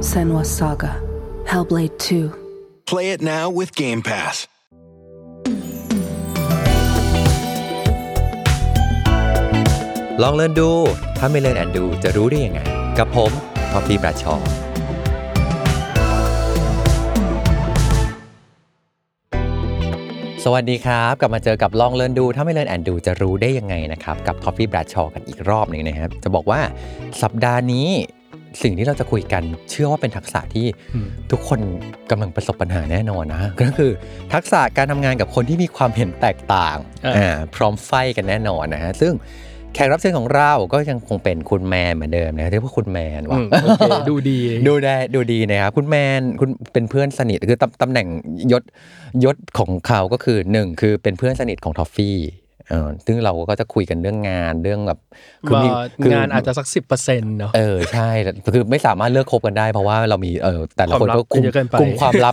Senua's Saga. Hellblade 2. Play it now with Game Pass. ลอง Learn ดู ถ้าไม่ Learn and Do จะรู้ได้ยังไง กับผมท็อฟฟี่ แบรดชอว์สวัสดีครับ กลับมาเจอกับลอง Learn ดู ถ้าไม่ Learn and Do จะรู้ได้ยังไงนะครับ กับท็อฟฟี่ แบรดชอว์กันอีกรอบหนึ่งนะครับ จะบอกว่าสัปดาห์นี้ สิ่งที่เราจะคุยกันเชื่อว่าเป็นทักษะที่ทุกคนกำลังประสบปัญหาแน่นอนนะก็คือทักษะการทำงานกับคนที่มีความเห็นแตกต่างอ่าอ่าพร้อมไฟกันแน่นอนนะฮะซึ่งแขกรับเชิญของเราก็ยังคงเป็นคุณแมนเหมือนเดิมนะเรียกว่าคุณแมนอืว่ะมโอเคดูดีดูได้ดูดีนะครับคุณแมนคุณเป็นเพื่อนสนิทคือตำตำแหน่งยศยศของเขาก็คือหนึ่งคือเป็นเพื่อนสนิทของทอฟฟี่เออ ซึ่งเราก็จะคุยกันเรื่องงานเรื่องแบบคืมีคืงานอาจจะสักสิบเปอร์เซ็นต์เนาะเออใช่แต่คือไม่สามารถเลิกคบกันได้ เพราะว่าเรามีเออแต่ละคนก็ความลับคุมเยอะเกินไปคุมความลับ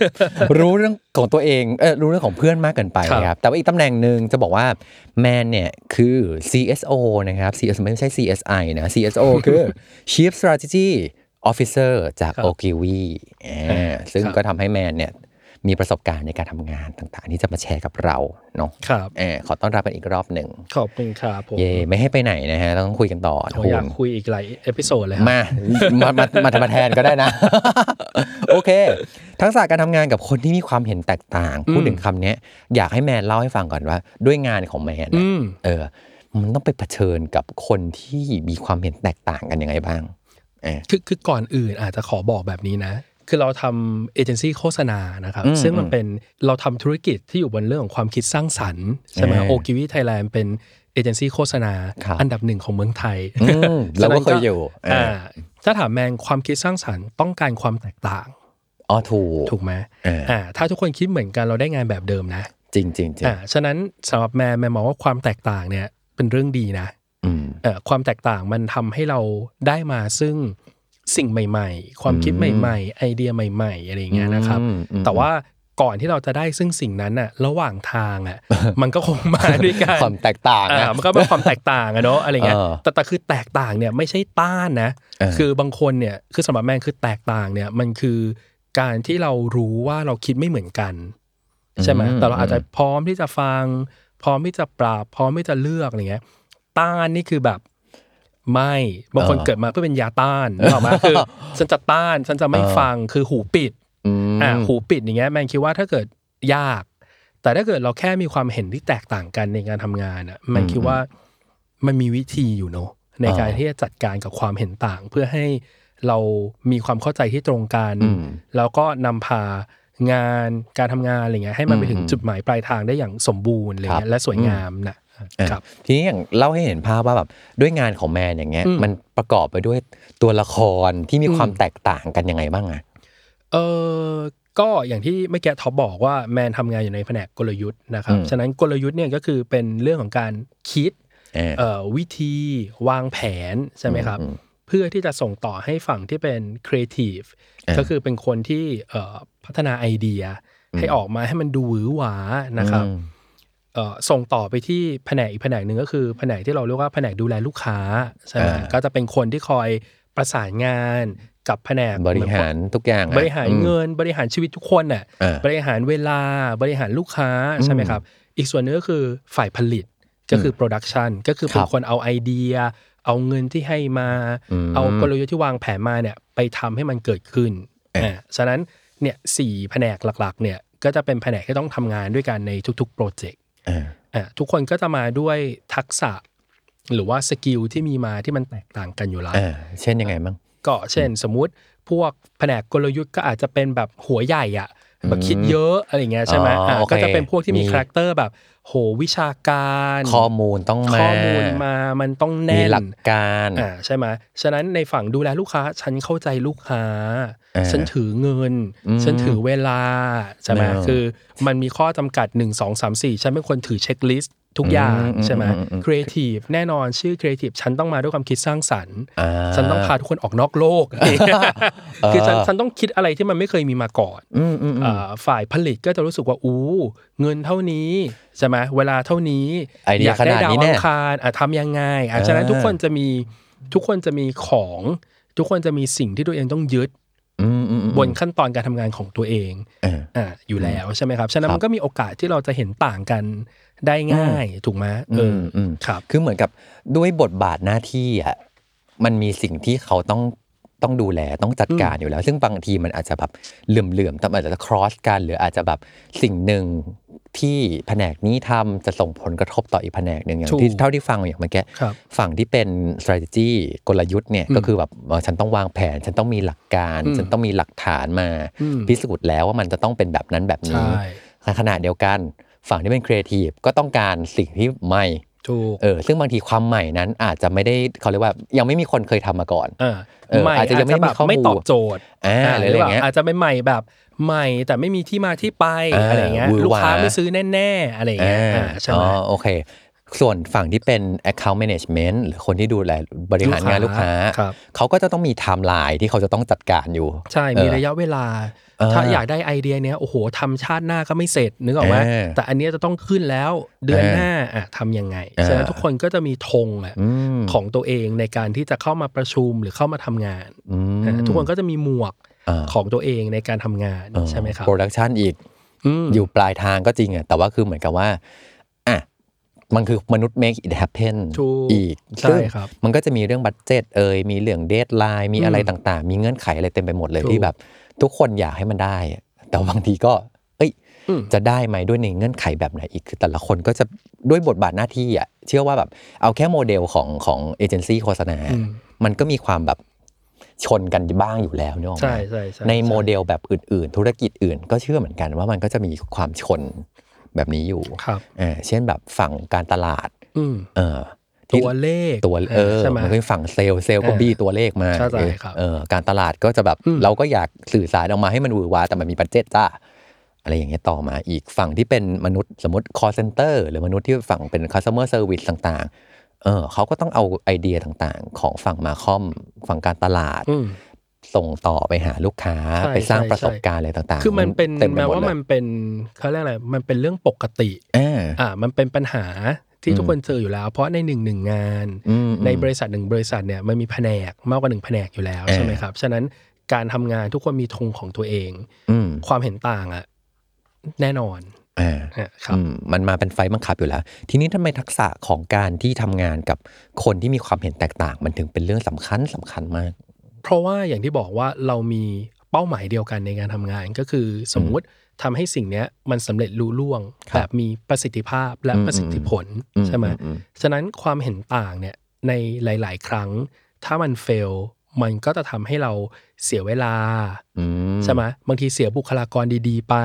รู้เรื่องของตัวเองเออรู้เรื่องของเพื่อนมากเกินไปครับครับแต่ว่าอีกตำแหน่งหนึ่งจะบอกว่าแมนเนี่ยคือ CSO นะครับ CS ไม่ใช่ CSI นะ CSO คือ Chief Strategy Officer จากครับโอกิวีซึ่งครับก็ทำให้แมนเนี่ย มีประสบการณ์ในการทำงานต่างๆ ที่จะมาแชร์กับเราเนาะครับเออขอต้อนรับกันอีกรอบหนึ่งขอบคุณครับผมเย่ไม่ให้ไปไหนนะฮะต้องคุยกันต่อผมอยากคุณคุยอีกหลาย episode เลยครับมามามามาทำมาแทนก็ได้นะ โอเค ทักษะการทำงานกับคนที่มีความเห็นแตกต่าง พูดถึงคำเนี้ยอยากให้แมนเล่าให้ฟังก่อนว่า ด้วยงานของแมนอืเนี่ยมเออ มันต้องไปเผชิญกับคนที่มีความเห็นแตกต่างกันยังไงบ้างเออคือคือก่อนอื่นอาจจะขอบอกแบบนี้นะ คือเราทำเอเจนซี่โฆษณานะครับอืมซึ่งมันเป็นเราทำธุรกิจที่อยู่บนเรื่องของความคิดสร้างสรรค์ใช่ไหมเออ Ogilvy Thailand เป็นเอเจนซี่โฆษณาครับอันดับหนึ่งของเมืองไทยอืมเราก็เคยอยู่เอออ่อ่าถ้าถามแมนความคิดสร้างสรรค์ต้องการความแตกต่างอ๋อถูกถูกไหมเอออ่อ่าถ้าทุกคนคิดเหมือนกันเราได้งานแบบเดิมนะ จริงจริงจริงอ่าฉะนั้นสำหรับแมนแมนมองว่าความแตกต่างเนี่ยเป็นเรื่องดีนะอืมเอ่อความแตกต่างมันทำให้เราได้มาซึ่ง สิ่งใหม่ ๆ ความคิดใหม่ ๆ ไอเดียใหม่ ๆ อะไรอย่างเงี้ยนะครับอืมอืมแต่ว่าก่อนที่เราจะได้ซึ่งสิ่งนั้นน่ะระหว่างทางอะมันก็คงมาด้วยกันความแตกต่างอ่านะมันก็เป็นความแตกต่างอะเนาะอะไรเงี้ยเออแต่แต่คือแตกต่างเนี่ยไม่ใช่ต้านนะเออคือบางคนเนี่ยคือสำหรับแมนคือแตกต่างเนี่ยมันคือการที่เรารู้ว่าเราคิดไม่เหมือนกัน ใช่ไหมแต่เราอาจจะพร้อมที่จะฟัง พร้อมที่จะปรับพร้อมที่จะเลือกอะไรเงี้ยต้านนี่คือแบบ ไม่บางคนเออเกิดมาเพื่อเป็นยาต้านนึกออกไหมคือฉันจะต้านฉันจะไม่เออฟังคือหูปิดอืมอ่าหูปิดอย่างเงี้ยแมนคิดว่าถ้าเกิดยาก แต่ถ้าเกิดเราแค่มีความเห็นที่แตกต่างกันในการทำงานอะแมนคิดว่ามันมีวิธีอยู่เนอะในการอ่าที่จะจัดการกับความเห็นต่าง เพื่อให้เรามีความเข้าใจที่ตรงกันอืมแล้วก็นำพางานการทำงานอะไรเงี้ยให้มันไปถึงอืมจุดหมายปลายทางได้อย่างสมบูรณ์อะไรครัเงี้บยและสวยงามนะอะครับ ทีนี้อย่างเล่าให้เห็นภาพว่าแบบด้วยงานของแมนอย่างเงี้ยอืมมันประกอบไปด้วยตัวละครที่มีอืมความแตกต่างกันยังไงบ้างอะเออก็อย่างที่เมื่อกี้ท็อปบอกว่าแมนทำงานอยู่ในแผนกกลยุทธ์นะครับอืมฉะนั้นกลยุทธ์เนี่ยก็คือเป็นเรื่องของการคิดเออเอ่อวิธีวางแผนใช่ไหมครับอืมเพื่อที่จะส่งต่อให้ฝั่งที่เป็นครีเอทีฟเออก็คือเป็นคนที่เอ่อพัฒนาไอเดียให้ออกมาให้มันดูหวือหวานะครับอืมเอ่อ ส่งต่อไปที่แผนกอีกแผนกหนึ่งก็คือแผนกที่เราเรียกว่าแผนกดูแลลูกค้าใช่ไหมอ่าก็จะเป็นคนที่คอยประสานงานกับแผนกบริหารทุกอย่างอะบริหารอืมเงินบริหารชีวิตทุกคนน่ะอ่าบริหารเวลาบริหารลูกค้าใช่ไหมครับ อีกส่วนหนึงก็คือฝ่ายผลิตก็คือโปรดักชันก็คือเป็นครับคนเอาไอเดีย เอาเงินที่ให้มาอืมเอากลยุทธ์ที่วางแผนมาเนี่ยไปทำให้มันเกิดขึ้นเอ๊ะอ่าฉะนั้นเนี่ยสี่แผนกหลักๆเนี่ยก็จะเป็นแผนกที่ต้องทำงานด้วยกันในทุกๆโปรเจกต์เอออ่า ทุกคนก็จะมาด้วยทักษะ หรือว่า skill ที่มีมาที่มันแตกต่างกันอยู่แล้วเออเช่นยังไงบ้างก็เช่น สมมุติพวกแผนกกลยุทธ์ก็อาจจะเป็นแบบหัวใหญ่อะ แบบคิดเยอะอะไรเงี้ยใช่ไหมอ๋ออะโอเคก็จะเป็นพวกที่มีมี character แบบ โหวิชาการ ข้อมูลต้องมาข้อมูลมามันต้องมีแน่นหลักการอ่าใช่ไหมฉะนั้นในฝั่งดูแลลูกค้า ฉันเข้าใจลูกค้าอ่าฉันถือเงินอืมฉันถือเวลาใช่ไหมเออคือมันมีข้อจำกัด 1 2 3 4 ฉันเป็นคนถือ checklist ทุกอย่างอืมใช่ไหมอืมอืมครีเอทีฟแน่นอนชื่อครีเอทีฟฉันต้องมาด้วยความคิดสร้างสรรค์อ่าฉันต้องพาทุกคนออกนอกโลกคือฉันฉันต้องคิดอะไรที่มันไม่เคยมีมาก่อนอืมอืมอืมอ่าฝ่ายผลิตก็จะรู้สึกว่าอู้เงินเท่านี้ใช่ไหมเวลาเท่านี้ไอเดียอยากได้ขนาดดาวนี้อัเนี่งยคารอะทำยังไงอะอ่าฉะนั้นทุกคนจะมีทุกคนจะมีของ ทุกคนจะมีสิ่งที่ตัวเองต้องยึดอืมอืมอืมบนขั้นตอนการทำงานของตัวเองเอออ่าอยู่แล้วใช่ไหมครับ ฉะนั้นครับมันก็มีโอกาสที่เราจะเห็นต่างกัน ได้ง่ายถูกไหมเอออมครับ คือเหมือนกับด้วยบทบาทหน้าที่อะมันมีสิ่งที่เขาต้องต้องดูแลต้องจัดการอยู่แล้ว ซึ่งบางทีมันอาจจะแบบเหลื่อมๆแต่อาจจะ cross กันหรืออาจจะแบบสิ่งหนึ่งที่แผนกนี้ทำจะส่งผลกระทบต่ออีกแผนกหนึ่งอย่างถูกที่เท่าที่ฟังอย่างเมื่อกี้ครับฝั่งที่เป็น strategy กลยุทธ์เนี่ยก็คือแบบเอ่อฉันต้องวางแผน ฉันต้องมีหลักการอืมฉันต้องมีหลักฐานมาอืมพิสูจน์แล้วว่ามันจะต้องเป็นแบบนั้นแบบนี้ใช่ในขณะเดียวกัน ฝั่งที่เป็นครีเอทีฟก็ต้องการสิ่งที่ใหม่ถูกเออซึ่งบางทีความใหม่นั้นอาจจะไม่ได้เขาเรียกว่ายังไม่มีคนเคยทำมาก่อนอ่าเออใหม่อาจจะยังไม่แบบมีข้อมูลไม่ตอบโจทย์อ่าหรืออะไรอย่างเงี้ยอาจจะเป็นใหม่แบบใหม่แต่ไม่มีที่มาที่ไปอ่าอะไรเงี้ยหวือหวาลูกค้าไม่ซื้อแน่ๆอะไรเงี้ยอ่าอ่าใช่ไหมอ๋อโอเค ส่วนฝั่งที่เป็น account management หรือคนที่ดูแลบริหารงานลูลูกกค้าค้าครับเขาก็จะต้องมีไทม์ไลน์ที่เขาจะต้องจัดการอยู่ ใช่ มีเออระยะเวลาอ่าถ้าอยากได้ไอเดียเนี้ยโอ้โหทำชาติหน้าก็ไม่เสร็จนึกออกไหมเออแต่อันเนี้ยจะต้องขึ้นแล้วเดือนเออหน้าอะทำยังไงเออฉะนั้นทุกคนก็จะมีธงอะอืมของตัวเองในการที่จะเข้ามาประชุมหรือเข้ามาทำงานอืมอะทุกคนก็จะมีหมวกอ่าของตัวเองในการทำงานใช่ไหมครับ pro duction อีกอืมอยู่ปลายทางก็จริงอะแต่ว่าคือเหมือนกับว่าอะ มันคือมนุษย์ make it happen ถูกอีกใช่ซึ่งครับมันก็จะมีเรื่อง budget เอ่ยมีเรื่อง deadline มีอะไรอืมต่างๆ มีเงื่อนไขอะไรเต็มไปหมดเลยถูกที่แบบ ทุกคนอยากให้มันได้อะแต่บางทีก็ เอ้ยอืมจะได้ไหมด้วยในเงื่อนไขแบบไหนอีกคือแต่ละคนก็จะด้วยบทบาทหน้าที่อะเชื่อว่าแบบเอาแค่โมเดลของของเอเจนซี่โฆษณาอืมมันก็มีความแบบชนกันบ้างอยู่แล้วเนอะใช่ใช่ใช่ใช่โมเดลแบบอื่น ๆ ธุรกิจอื่น ก็เชื่อเหมือนกันว่ามันก็จะมีความชน แบบนี้อยู่ครับเออเช่นแบบฝั่งการตลาดอืมเออที่ตัวเลขตัวเออใช่ไหมมันก็มีฝั่ง sales sales ก็เออบี้ตัวเลขมาใช่ใช่เออครับเออการตลาดก็จะแบบอืมเราก็อยากสื่อสารออกมาให้มันหวือหวาแต่มันมี budget จ้าอะไรอย่างเงี้ยต่อมาอีกฝั่งที่เป็นมนุษย์สมมติ call center หรือมนุษย์ที่ฝั่งเป็น customer service ต่าง ๆ เออเขาก็ต้องเอาไอเดียต่างๆ ของฝั่งมาคอมฝั่งการตลาดอืม ส่งต่อไปหาลูกค้าใช่ไปสร้างใช่ประสบการณ์อะไรต่างๆคือมันเป็นต็ไปแม้หดว่าเลยมันเป็นเขาเรียกอะไรมันเป็นเรื่องปกติเอออ่ามันเป็นปัญหาที่อืมทุกคนเจออยู่แล้ว เพราะในหนึ่งหนึ่งงาน อืมในบริษัทหนึ่งบริษัทเนี่ยมันมีแผนกมากกว่าหนึ่งแผนกอยู่แล้วเออ ใช่ไหมครับ ฉะนั้นการทำงานทุกคนมีธงของตัวเอง อืมความเห็นต่างอะแน่นอนอ่า อะครับ อืมมันมาเป็นไฟล์บังคับอยู่แล้ว ทีนี้ทำไมทักษะของการที่ทำงานกับคนที่มีความเห็นแตกต่าง มันถึงเป็นเรื่องสำคัญสำคัญมาก เพราะว่าอย่างที่บอกว่าเรามีเป้าหมายเดียวกันในการทำงานก็คือสมมุติทำให้สิ่งเนี้ยมันสำเร็จลุล่วงครับแบบมีประสิทธิภาพและอืมประสิทธิผลอืมใช่ไหมอืมอืมฉะนั้นความเห็นต่างเนี่ยในหลาย ๆ ครั้ง ถ้ามันเฟลมันก็จะทำให้เราเสียเวลาอืมใช่ไหมบางทีเสียบุคลากรดี ๆ ไป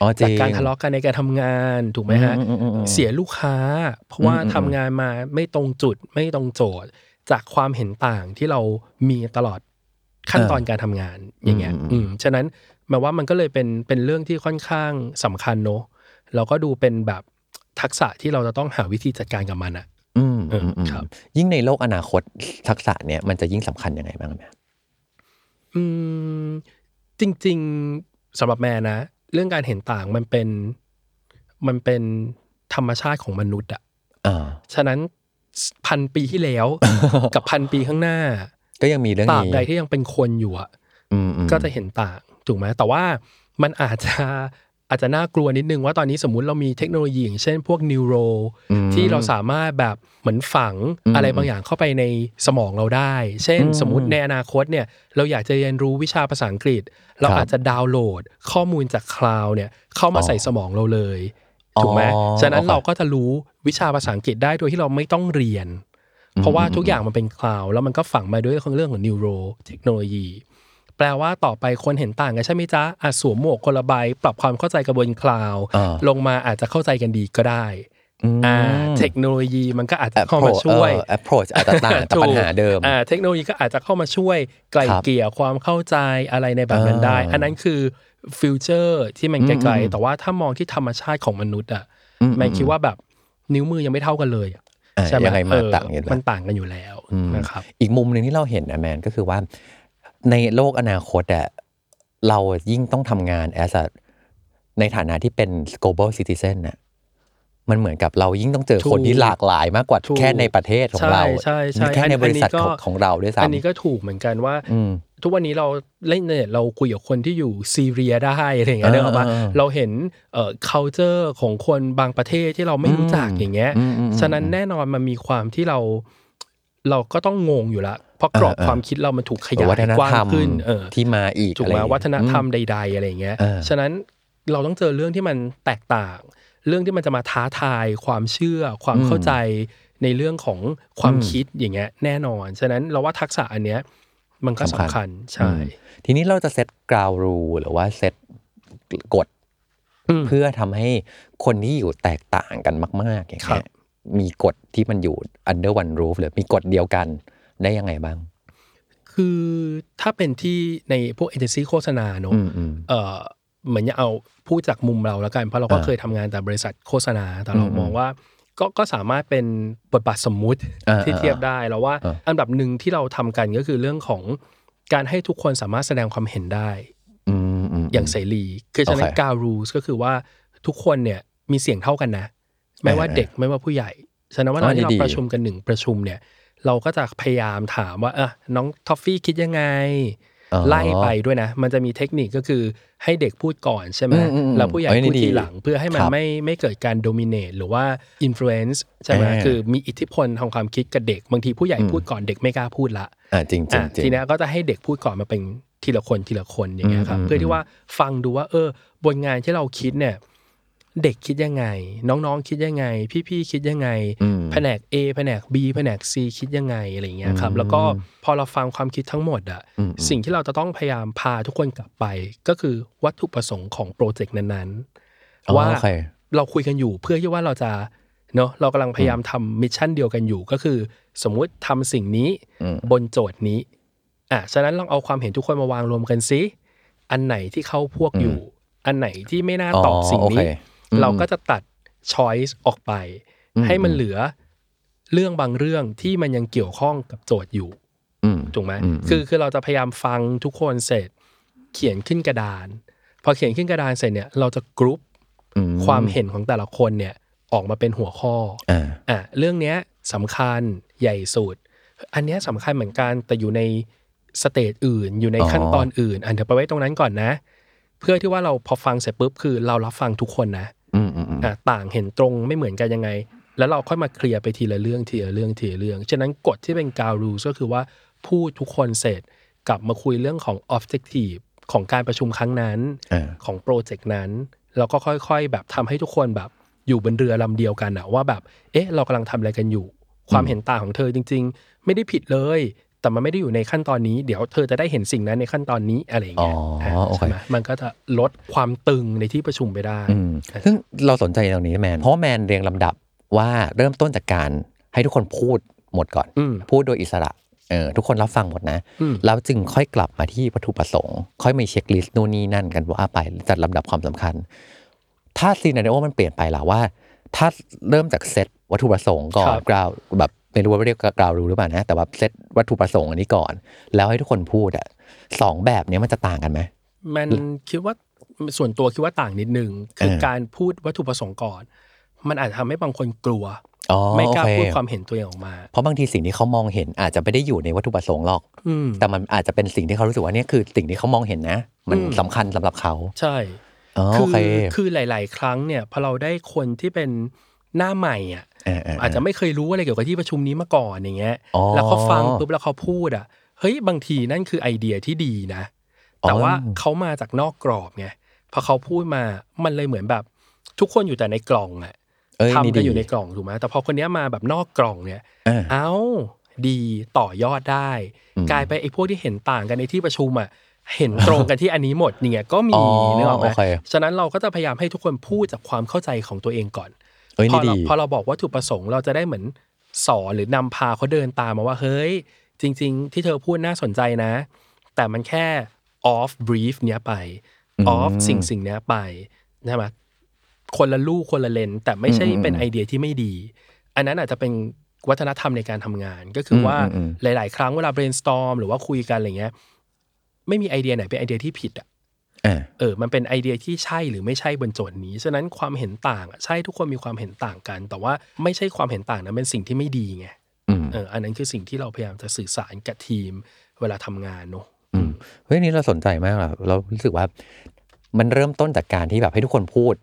อ๋อจริงจากการทะเลาะกันในการทำงานถูกไหมฮะอืมอืมอืมอืมเสียลูกค้า เพราะว่าอืมอืมทำงานมาไม่ตรงจุดไม่ตรงโจทย์ จากความเห็นต่างที่เรามีตลอด ขั้นตอนการทำงานอย่างเงี้ยอืมอืมอืมฉะนั้นหมายว่ามันก็เลยเป็นเป็นเรื่องที่ค่อนข้างสำคัญเนอะเราก็ดูเป็นแบบทักษะที่เราจะต้องหาวิธีจัดการกับมันอะอืมเอออืมอืมครับ ยิ่งในโลกอนาคตทักษะเนี้ยมันจะยิ่งสำคัญยังไงบ้างไหมอืมจริง ๆสำหรับแม่นะ เรื่องการเห็นต่างมันเป็นมันเป็นธรรมชาติของมนุษย์อะอ่าฉะนั้นพันปีที่แล้วกับพันปีข้างหน้า ก็ยังมีเรื่องตราบนี้ใดที่ยังเป็นคนอยู่อะอืมอืมก็จะเห็นต่างถูกไหมแต่ว่ามันอาจจะอาจจะน่ากลัวนิดนึงว่าตอนนี้สมมุติเรามีเทคโนโลยีอย่างเช่นพวก neuro อืม ที่เราสามารถแบบเหมือนฝังอืมอะไรบางอย่างเข้าไปในสมองเราได้ เช่น อืมสมมุติในอนาคตเนี่ยเราอยากจะเรียนรู้วิชาภาษาอังกฤษ เราครับอาจจะดาวน์โหลดข้อมูลจาก cloud เนี่ยเข้ามาอ๋อใส่สมองเราเลย ถูกไหมอ๋อฉะนั้นโอเค เราก็จะรู้วิชาภาษาอังกฤษได้โดยที่เราไม่ต้องเรียน เพราะว่าทุกอย่างมันเป็น cloud แล้วมันก็ฝังมาด้วยเรื่องของ neuroเทคโนโลยี แปลว่าต่อไปคนเห็นต่างกันใช่ไหมจ๊ะอะสวมหมวกคนละใบปรับความเข้าใจกันบน cloud อ่าลงมาอาจจะเข้าใจกันดีก็ได้มอ่าเทคโนโลยีมันก็อาจจะเข้ามา approach ช่วยเออ approach อาจจะต่างแต่ปัญหาเดิมอ่าเทคโนโลยีก็อาจจะเข้ามาช่วยไกล่ครับเกลี่ยความเข้าใจอะไรในแบบนั้นได้อ่าอันนั้นคือ future ที่มันไกลๆอืมแต่ว่าถ้ามองที่ธรรมชาติของมนุษย์อะอืมแมนคิดว่าแบบนิ้วมือยังไม่เท่ากันเลยอะอะ ใช่ไหมยังไงมาเออต่างกันอยู่แล้วมันต่างกันอยู่แล้วอืมนะครับอีกมุมหนึ่งที่เราเห็นนะแมนก็คือว่า ในโลกอนาคตอะเรายิ่งต้องทำงาน as a ในฐานะที่เป็น global citizen น่ะมันเหมือนกับเรายิ่งต้องเจอคนที่ถูกหลากหลายมากกว่าถูกแค่ในประเทศของเราใช่ใช่ใช่แค่ในอันบริษัทอันนี้ก็ของของเราด้วยซ้ำอันนี้ก็ถูกเหมือนกันว่าอืม ทุกวันนี้เราเล่นเนี่ยเราคุยกับคนที่อยู่ซีเรียได้อะไรอย่างเงี้ยเออเนกออกปะเออเราเห็นเอ่อ culture ของคนบางประเทศที่เราไม่รู้จักอืมอย่างเงี้ยอืมอืมอืมฉะนั้นแน่นอนมันมีความที่เราเราก็ต้องงงอยู่ละเพราะกรอบเออเออความคิดเรามันถูกขยายวัฒนกว้างธรรมขึ้นเออที่มาอีกถูกอะไรไหมอย่างเงี้ยวัฒนธรรมอืใด ๆ อะไรอย่างเงี้ยเออฉะนั้นเราต้องเจอเรื่องที่มันแตกต่าง เรื่องที่มันจะมาท้าทาย ความเชื่อ ความอืมเข้าใจในเรื่องของความอืมคิดอย่างเงี้ยแน่นอน ฉะนั้นเราว่าทักษะอันเนี้ย มันก็สำคัญใช่อืมทีนี้เราจะเซตกราวรูหรือว่าเซตกฎอืมเพื่อทำให้คนที่อยู่แตกต่างกันมาก ๆ อย่างครัเงี้บยมีกฎที่มันอยู่ under one roof หรือมีกฎเดียวกันได้ยังไงบ้าง คือถ้าเป็นที่ในพวกเอเจนซี่โฆษณาเนอะอืมอืมเออเหมือนจะเอาพูดจากมุมเราแล้วกัน เพราะเราก็อ่าเคยทำงานแต่บริษัทโฆษณา แต่เราอืมมองว่า ก็ก็สามารถเป็นบทบาทสมมุติอ่าที่เทียบได้แล้วว่าอ่าอันดับหนึ่งที่เราทำกันก็คือเรื่องของการให้ทุกคนสามารถแสดงความเห็นได้อืมอืมอย่างเสรี คือฉะนั้นโอเคการรูสก็คือว่าทุกคนเนี่ยมีเสียงเท่ากันนะ ไม่ว่าเออเด็กไม่ว่าผู้ใหญ่ฉะนั้นเวลาอ๋อที่เราดีๆประชุมกันหนึ่งประชุมเนี่ย เราก็จะพยายามถามว่าเออน้องทอฟฟี่คิดยังไงอ๋อ ไล่ไปด้วยนะ มันจะมีเทคนิคก็คือให้เด็กพูดก่อนใช่ไหมอืมอืมอืมแล้วผู้ใหญ่เอ้ยนี่พูดทีดีหลังเพื่อให้มันครับไม่ไม่เกิดการโดมิเนตหรือว่าอิ f ฟ u e n c e ใช่ไหมเออคือมีอิทธิพลทางความคิดกับเด็ก บางทีผู้ใหญ่พูดก่อนเด็กไม่กล้าพูดละอ่าจริงจริงอะจริงทีเนี้ยก็จะให้เด็กพูดก่อนมาเป็นทีละคนทีละคนอย่างเงี้ยครับอืมเพื่อที่ว่าฟังดูว่าเออบนงานที่เราคิดเนี่ย เด็กคิดยังไง น้องๆคิดยังไง พี่ๆคิดยังไงอืมแผนก A แผนก B แผนก C คิดยังไงอะไรอย่างเงี้ยครับอืมแล้วก็พอเราฟังความคิดทั้งหมดอะอืมสิ่งที่เราจะต้องพยายามพาทุกคนกลับไป ก็คือวัตถุประสงค์ของโปรเจกต์นั้นอ๋อๆว่าโอเคเราคุยกันอยู่เพื่อที่ว่าเราจะเนาะเรากำลังพยายามทำมิชชั่นเดียวกันอยู่ก็คือ สมมุติทำสิ่งนี้อืมบนโจทย์นี้อะฉะนั้นลองเอาความเห็นทุกคนมาวางรวมกันซิอันไหนที่เข้าพวกอยู่ อันไหนที่ไม่น่าตอบอ๋อสิ่งนี้โอ เคอืมเราก็จะตัด choice ออกไปอืมให้มันเหลือเรื่องบางเรื่องที่มันยังเกี่ยวข้องกับโจทย์อยู่อืมถูกไหมอืมคือคือเราจะพยายามฟังทุกคนเสร็จ เขียนขึ้นกระดาน พอเขียนขึ้นกระดานเสร็จเนี่ยเราจะกรุ๊ปอืมความเห็นของแต่ละคนเนี่ยออกมาเป็นหัวข้ออ่าอะเรื่องเนี้ยสำคัญใหญ่สุด อันเนี้ยสำคัญเหมือนกันแต่อยู่ใน stage อื่นอยู่ในอ๋อขั้นตอนอื่นอันเดี๋ยวไปไว้ตรงนั้นก่อนนะ เพื่อที่ว่าเราพอฟังเสร็จปุ๊บคือเรารับฟังทุกคนนะอืมอืมอืมอะต่างเห็นตรงไม่เหมือนกันยังไง แล้วเราค่อยมา clear ไปทีละเรื่องทีละเรื่องทีละเรื่อง ฉะนั้นกฎที่เป็น ground rule ก็คือว่าพูดทุกคนเสร็จกลับมาคุยเรื่องของ objective ของการประชุมครั้งนั้นอ่าของโปรเจกต์นั้นเราก็ค่อยๆ แบบทำให้ทุกคนแบบอยู่บนเรือลำเดียวกันอะว่าแบบ เอ๊ะ เรากำลังทำอะไรกันอยู่ ความเห็นต่างของเธอจริง ๆ ไม่ได้ผิดเลย แต่มันไม่ได้อยู่ในขั้นตอนนี้ เดี๋ยวเธอจะได้เห็นสิ่งนั้นในขั้นตอนนี้อะไรอย่างเงี้ยอ๋อโอเคใช่ไหมมันก็จะลดความตึงในที่ประชุมไปได้อืมซึ่งเราสนใจตรงนี้แมน เพราะว่าแมนเรียงลำดับว่าเริ่มต้นจากการให้ทุกคนพูดหมดก่อนอืมพูดโดยอิสระเออทุกคนรับฟังหมดนะอืมแล้วจึงค่อยกลับมาที่วัตถุประสงค์ ค่อยมีเช็คลิสต์นู่นนี่นั่นกันว่าไปจัดลำดับความสำคัญ ถ้าซีนารีโอมันเปลี่ยนไปล่ะว่า ถ้าเริ่มจากเซตวัตถุประสงค์ก่อคนรับกราวแบบ ไม่รู้ว่าเรียกกราวรู้หรือเปล่านะ แต่ว่าเซตวัตถุประสงค์อันนี้ก่อน แล้วให้ทุกคนพูดอะสองแบบเนี้ยมันจะต่างกันไหมมันคิดว่าส่วนตัวคิดว่าต่างนิดนึงคือเออการพูดวัตถุประสงค์ก่อน มันอาจจะทำให้บางคนกลัวอ๋อไม่กล้าโอเคพูดความเห็นตัวเองออกมา เพราะบางทีสิ่งที่เขามองเห็นอาจจะไม่ได้อยู่ในวัตถุประสงค์หรอกอืมแต่มันอาจจะเป็นสิ่งที่เขารู้สึกว่าเนี่ยคือสิ่งที่เขามองเห็นนะ มันอืมสำคัญสำหรับเขา ใช่อ๋อคืโอเคคือหลาย ๆ ครั้งเนี่ยพอเราได้คนที่เป็นหน้าใหม่อะเออเออเอออาจจะไม่เคยรู้อะไรเกี่ยวกับที่ประชุมนี้มาก่อนอย่างเงี้ยอ๋อแล้วเขาฟังปุ๊บแล้วเขาพูดอะเฮ้ยบางทีนั่นคือไอเดียที่ดีนะ แต่อ๋อว่าเขามาจากนอกกรอบไงพอเขาพูดมามันเลยเหมือนแบบ ทุกคนอยู่แต่ในกล่องอะเอ้ยทำนี่กันดีอยู่ในกล่องถูกไหมแต่พอคนเนี้ยมาแบบนอกกล่องเนี่ย เออเอ้าดีต่อยอดได้อืมกลายไปไอ้พวกที่เห็นต่างกันในที่ประชุมอะเห็นตรงกันที่อันนี้หมดเนี่ยก็มีอ๋อนึกออกไหมโอเคฉะนั้นเราก็จะพยายามให้ทุกคนพูดจากความเข้าใจของตัวเองก่อน เอ้ยพอนี่เราดี พอเราบอกวัตถุประสงค์เราจะได้เหมือนสอนหรือนำพาเขาเดินตามมาว่าเฮ้ย จริง ๆ ที่เธอพูดน่าสนใจนะ แต่มันแค่ off brief เนี้ยไป off สิ่งสิ่งเนี้ยไปใช่ไหมคนละลูกคนละเลนแต่ไม่ใช่เป็นไอเดียที่ไม่ดี อันนั้นอาจจะเป็นวัฒนธรรมในการทำงาน ก็คือว่าหลาย ๆ ครั้งเวลา brainstorm หรือว่าคุยกันอะไรเงี้ย ไม่มีไอเดียไหนเป็นไอเดียที่ผิดอะอ่า เออ มันเป็นไอเดียที่ใช่หรือไม่ใช่บนโจทย์นี้ ฉะนั้นความเห็นต่างอะใช่ทุกคนมีความเห็นต่างกัน แต่ว่าไม่ใช่ความเห็นต่างนั้นเป็นสิ่งที่ไม่ดีไงอืมเออ อันนั้นคือสิ่งที่เราพยายามจะสื่อสารกับทีมเวลาทำงานเนอะอืมเฮ้ยอันนี้เราสนใจมากเราเรารู้สึกว่ามันเริ่มต้นจากการที่แบบให้ทุกคนพูด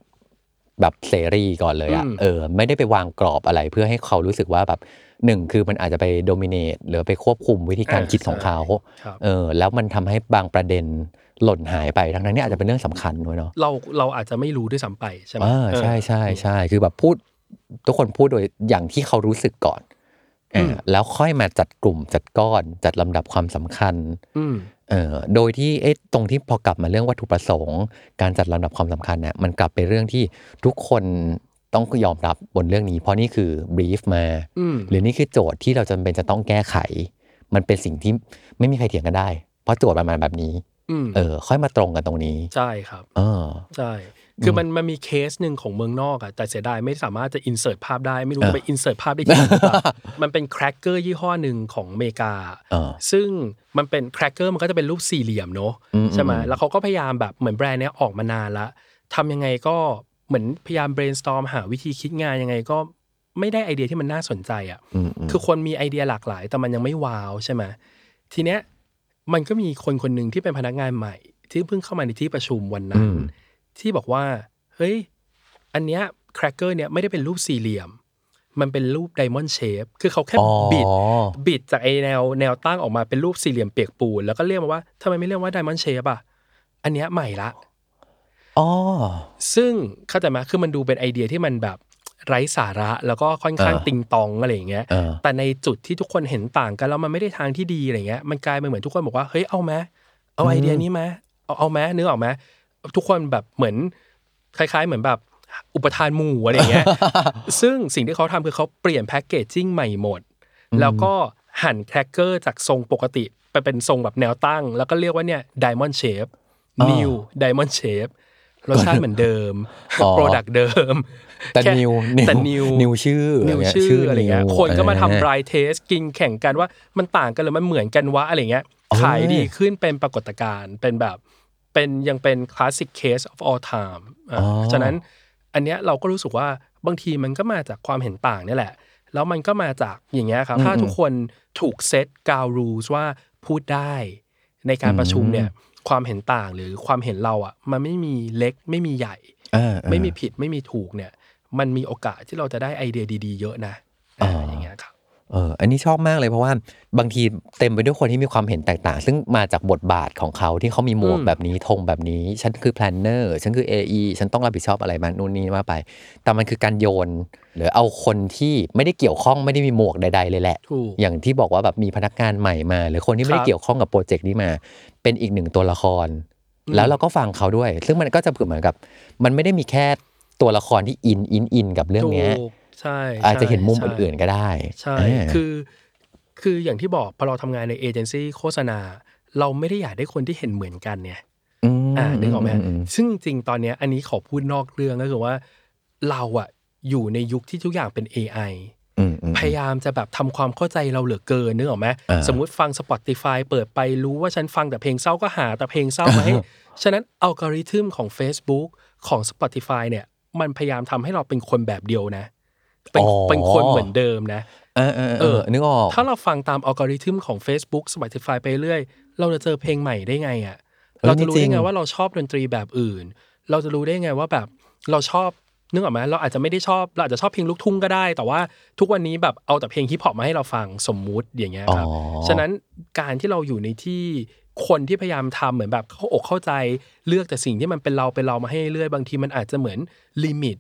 แบบเสรีก่อนเลยอะเออ ไม่ได้ไปวางกรอบอะไรเพื่อให้เขารู้สึกว่าแบบ หนึ่งคือมันอาจจะไปโดมิเนตหรือไปควบคุมวิธีการคิดของเขาครับเออแล้วมันทำให้บางประเด็นหล่นหายไปทั้งนั้นนี่อาจจะเป็นเรื่องสำคัญด้วยเนาะเราเราอาจจะไม่รู้ด้วยซ้ำไปใช่ไหมอ่าเออใช่ใช่ใช่คือแบบพูด ทุกคนพูดโดยอย่างที่เขารู้สึกก่อนอ่าแล้วค่อยมาจัดกลุ่มจัดก้อนจัดลำดับความสำคัญอืมเอ่อโดยที่เอ๊ะตรงที่พอกลับมาเรื่องวัตถุประสงค์ การจัดลำดับความสำคัญเนี่ยมันกลับไปเรื่องที่ทุกคน ต้องยอมรับบนเรื่องนี้ เพราะนี่คือบรีฟมาอืมหรือนี่คือโจทย์ที่เราจำเป็นจะต้องแก้ไข มันเป็นสิ่งที่ไม่มีใครเถียงกันได้ เพราะโจทย์มันมาแบบนี้อืมเออ ค่อยมาตรงกันตรงนี้ ใช่ครับเออใช่ คือมันมันมีเคสหนึ่งของเมืองนอกอะแต่เสียดายไม่สามารถจะ insert ภาพได้ ไม่รู้จะไป insert ภาพได้ที่ไหนหรือเปล่ามันเป็นแครกเกอร์ยี่ห้อหนึ่งของอเมริกาเออซึ่งมันเป็นแครกเกอร์มันก็จะเป็นรูปสี่เหลี่ยมเนอะอืมใช่ไหมอืมแล้วเขาก็พยายามแบบเหมือนแบรนด์เนี้ยออกมานานละทำยังไงก็ เหมือนพยายาม brainstorm หาวิธีคิดงานยังไงก็ไม่ได้ไอเดียที่มันน่าสนใจอะอืมอืมคือคนมีไอเดียหลากหลาย แต่มันยังไม่ wow ใช่ไหมทีเนี้ยมันก็มีคนคนหนึ่งที่เป็นพนักงานใหม่ ที่เพิ่งเข้ามาในที่ประชุมวันนั้น ที่บอกว่า เฮ้ย อันเนี้ยแครกเกอร์เนี่ยไม่ได้เป็นรูปสี่เหลี่ยม มันเป็นรูป diamond shape คือเขาแค่อ๋อบิดบิดจากไอแนวแนวตั้งออกมาเป็นรูปสี่เหลี่ยมเปียกปูน แล้วก็เรียกมาว่าทำไมไม่เรียกว่า diamond shape อะอันเนี้ยใหม่ละ อ๋อซึ่งเข้าใจไหมคือมันดูเป็นไอเดียที่มันแบบไร้สาระแล้วก็ค่อนข้างเออติงตองอะไรอย่างเงี้ยเออแต่ในจุดที่ทุกคนเห็นต่างกันแล้วมันไม่ได้ทางที่ดีอะไรเงี้ย มันกลายเป็นเหมือนทุกคนบอกว่าเฮ้ยเอาไหมเอาไอเดียนี้ไหมเอาเอาไหมนึกออกไหมทุกคนแบบเหมือนคล้าย ๆ เหมือนแบบอุปทานหมู่อะไรเงี้ย ซึ่งสิ่งที่เขาทำคือเขาเปลี่ยน packaging ใหม่หมด แล้วก็หันแครกเกอร์จากทรงปกติไปเป็นทรงแบบแนวตั้ง แล้วก็เรียกว่าเนี่ย diamond shape อ๋อ new diamond shape รสชาติเหมือนเดิมอ๋อ product เดิม แต่แค่ new แต่ new new ชื่อ new อะไรเงี้ยชื่ออะไรเงี้ย new คนก็มาเออทำ blind test กินแข่งกันว่ามันต่างกันหรือมันเหมือนกันวะอะไรเงี้ยอ๋อขายดีขึ้นเป็นปรากฏการณ์เป็นแบบเป็นยังเป็น classic case of all time อะอ๋อฉะนั้นอันเนี้ยเราก็รู้สึกว่าบางทีมันก็มาจากความเห็นต่างนี่แหละ แล้วมันก็มาจากอย่างเงี้ยครับ ถ้าทุกคนถูกเซตกาวรูสว่าพูดได้ในการประชุมเนี่ย ความเห็นต่างหรือความเห็นเราอะ มันไม่มีเล็กไม่มีใหญ่อ่าอ่าไม่มีผิดไม่มีถูกเนี่ย มันมีโอกาสที่เราจะได้ไอเดียดี ๆ เยอะนะอ่าอย่างเงี้ยครับ เอออันนี้ชอบมากเลยเพราะว่าบางทีเต็มไปด้วยคนที่มีความเห็นแตกต่าง ซึ่งมาจากบทบาทของเขาที่เขามีหมวกอืมแบบนี้ธงแบบนี้ ฉันคือ planner ฉันคือ AE ฉันต้องรับผิดชอบอะไรมานู่นนี่ว่าไป แต่มันคือการโยน หรือเอาคนที่ไม่ได้เกี่ยวข้องไม่ได้มีหมวกใด ๆ เลยแหละถูกอย่างที่บอกว่าแบบมีพนักงานใหม่มา หรือคนที่ไม่ได้รับเกี่ยวข้องกับโปรเจกต์นี้มา เป็นอีกหนึ่งตัวละคร แล้วเราก็ฟังเขาด้วย ซึ่งมันก็จะเหมือนกับ มันไม่ได้มีแค่ตัวละครที่อินอินอินกับเรื่องเนี้ยถูก ใช่อาจจะเห็นมุมใช่อื่นๆก็ได้ ใช่เออคือคืออย่างที่บอกพอเราทำงานในเอเจนซี่โฆษณา เราไม่ได้อยากได้คนที่เห็นเหมือนกันเนี่ยมอ่านึกออกไหมมซึ่งจริงๆตอนเนี้ยอันนี้ขอพูดนอกเรื่องก็คือว่า เราอะอยู่ในยุคที่ทุกอย่างเป็น AI อืมอืมพยายามจะแบบทำความเข้าใจเราเหลือเกินนึกออกไหมอ่าสมมุติฟัง Spotify เปิดไปรู้ว่าฉันฟังแต่เพลงเศร้าก็หาแต่เพลงเศร้ามาให้ ฉะนั้นอัลกอริทึมของ Facebook ของ Spotify เนี่ย มันพยายามทำให้เราเป็นคนแบบเดียวนะ เป็นอ๋อเป็นคนเหมือนเดิมนะ เออเออเอเอออนึกออก ถ้าเราฟังตามอัลกอริทึมของ Facebook Spotify ไปเรื่อย เราจะเจอเพลงใหม่ได้ไงอะเออเราจะรู้จริได้งไงว่าเราชอบดนตรีแบบอื่น เราจะรู้ได้ไงว่าแบบเราชอบนึกออกไหมเราอาจจะไม่ได้ชอบเราอาจจะชอบเพลงลูกทุ่งก็ได้ แต่ว่าทุกวันนี้แบบเอาแต่เพลงฮิปฮอปมาให้เราฟังสมมุติอย่างเงี้ยครับอ๋อฉะนั้นการที่เราอยู่ในที่คนที่พยายามทำเหมือนแบบเข้าอกเข้าใจเลือกแต่สิ่งที่มันเป็นเราเป็นเรามาให้เรื่อยบางทีมันอาจจะเหมือน limit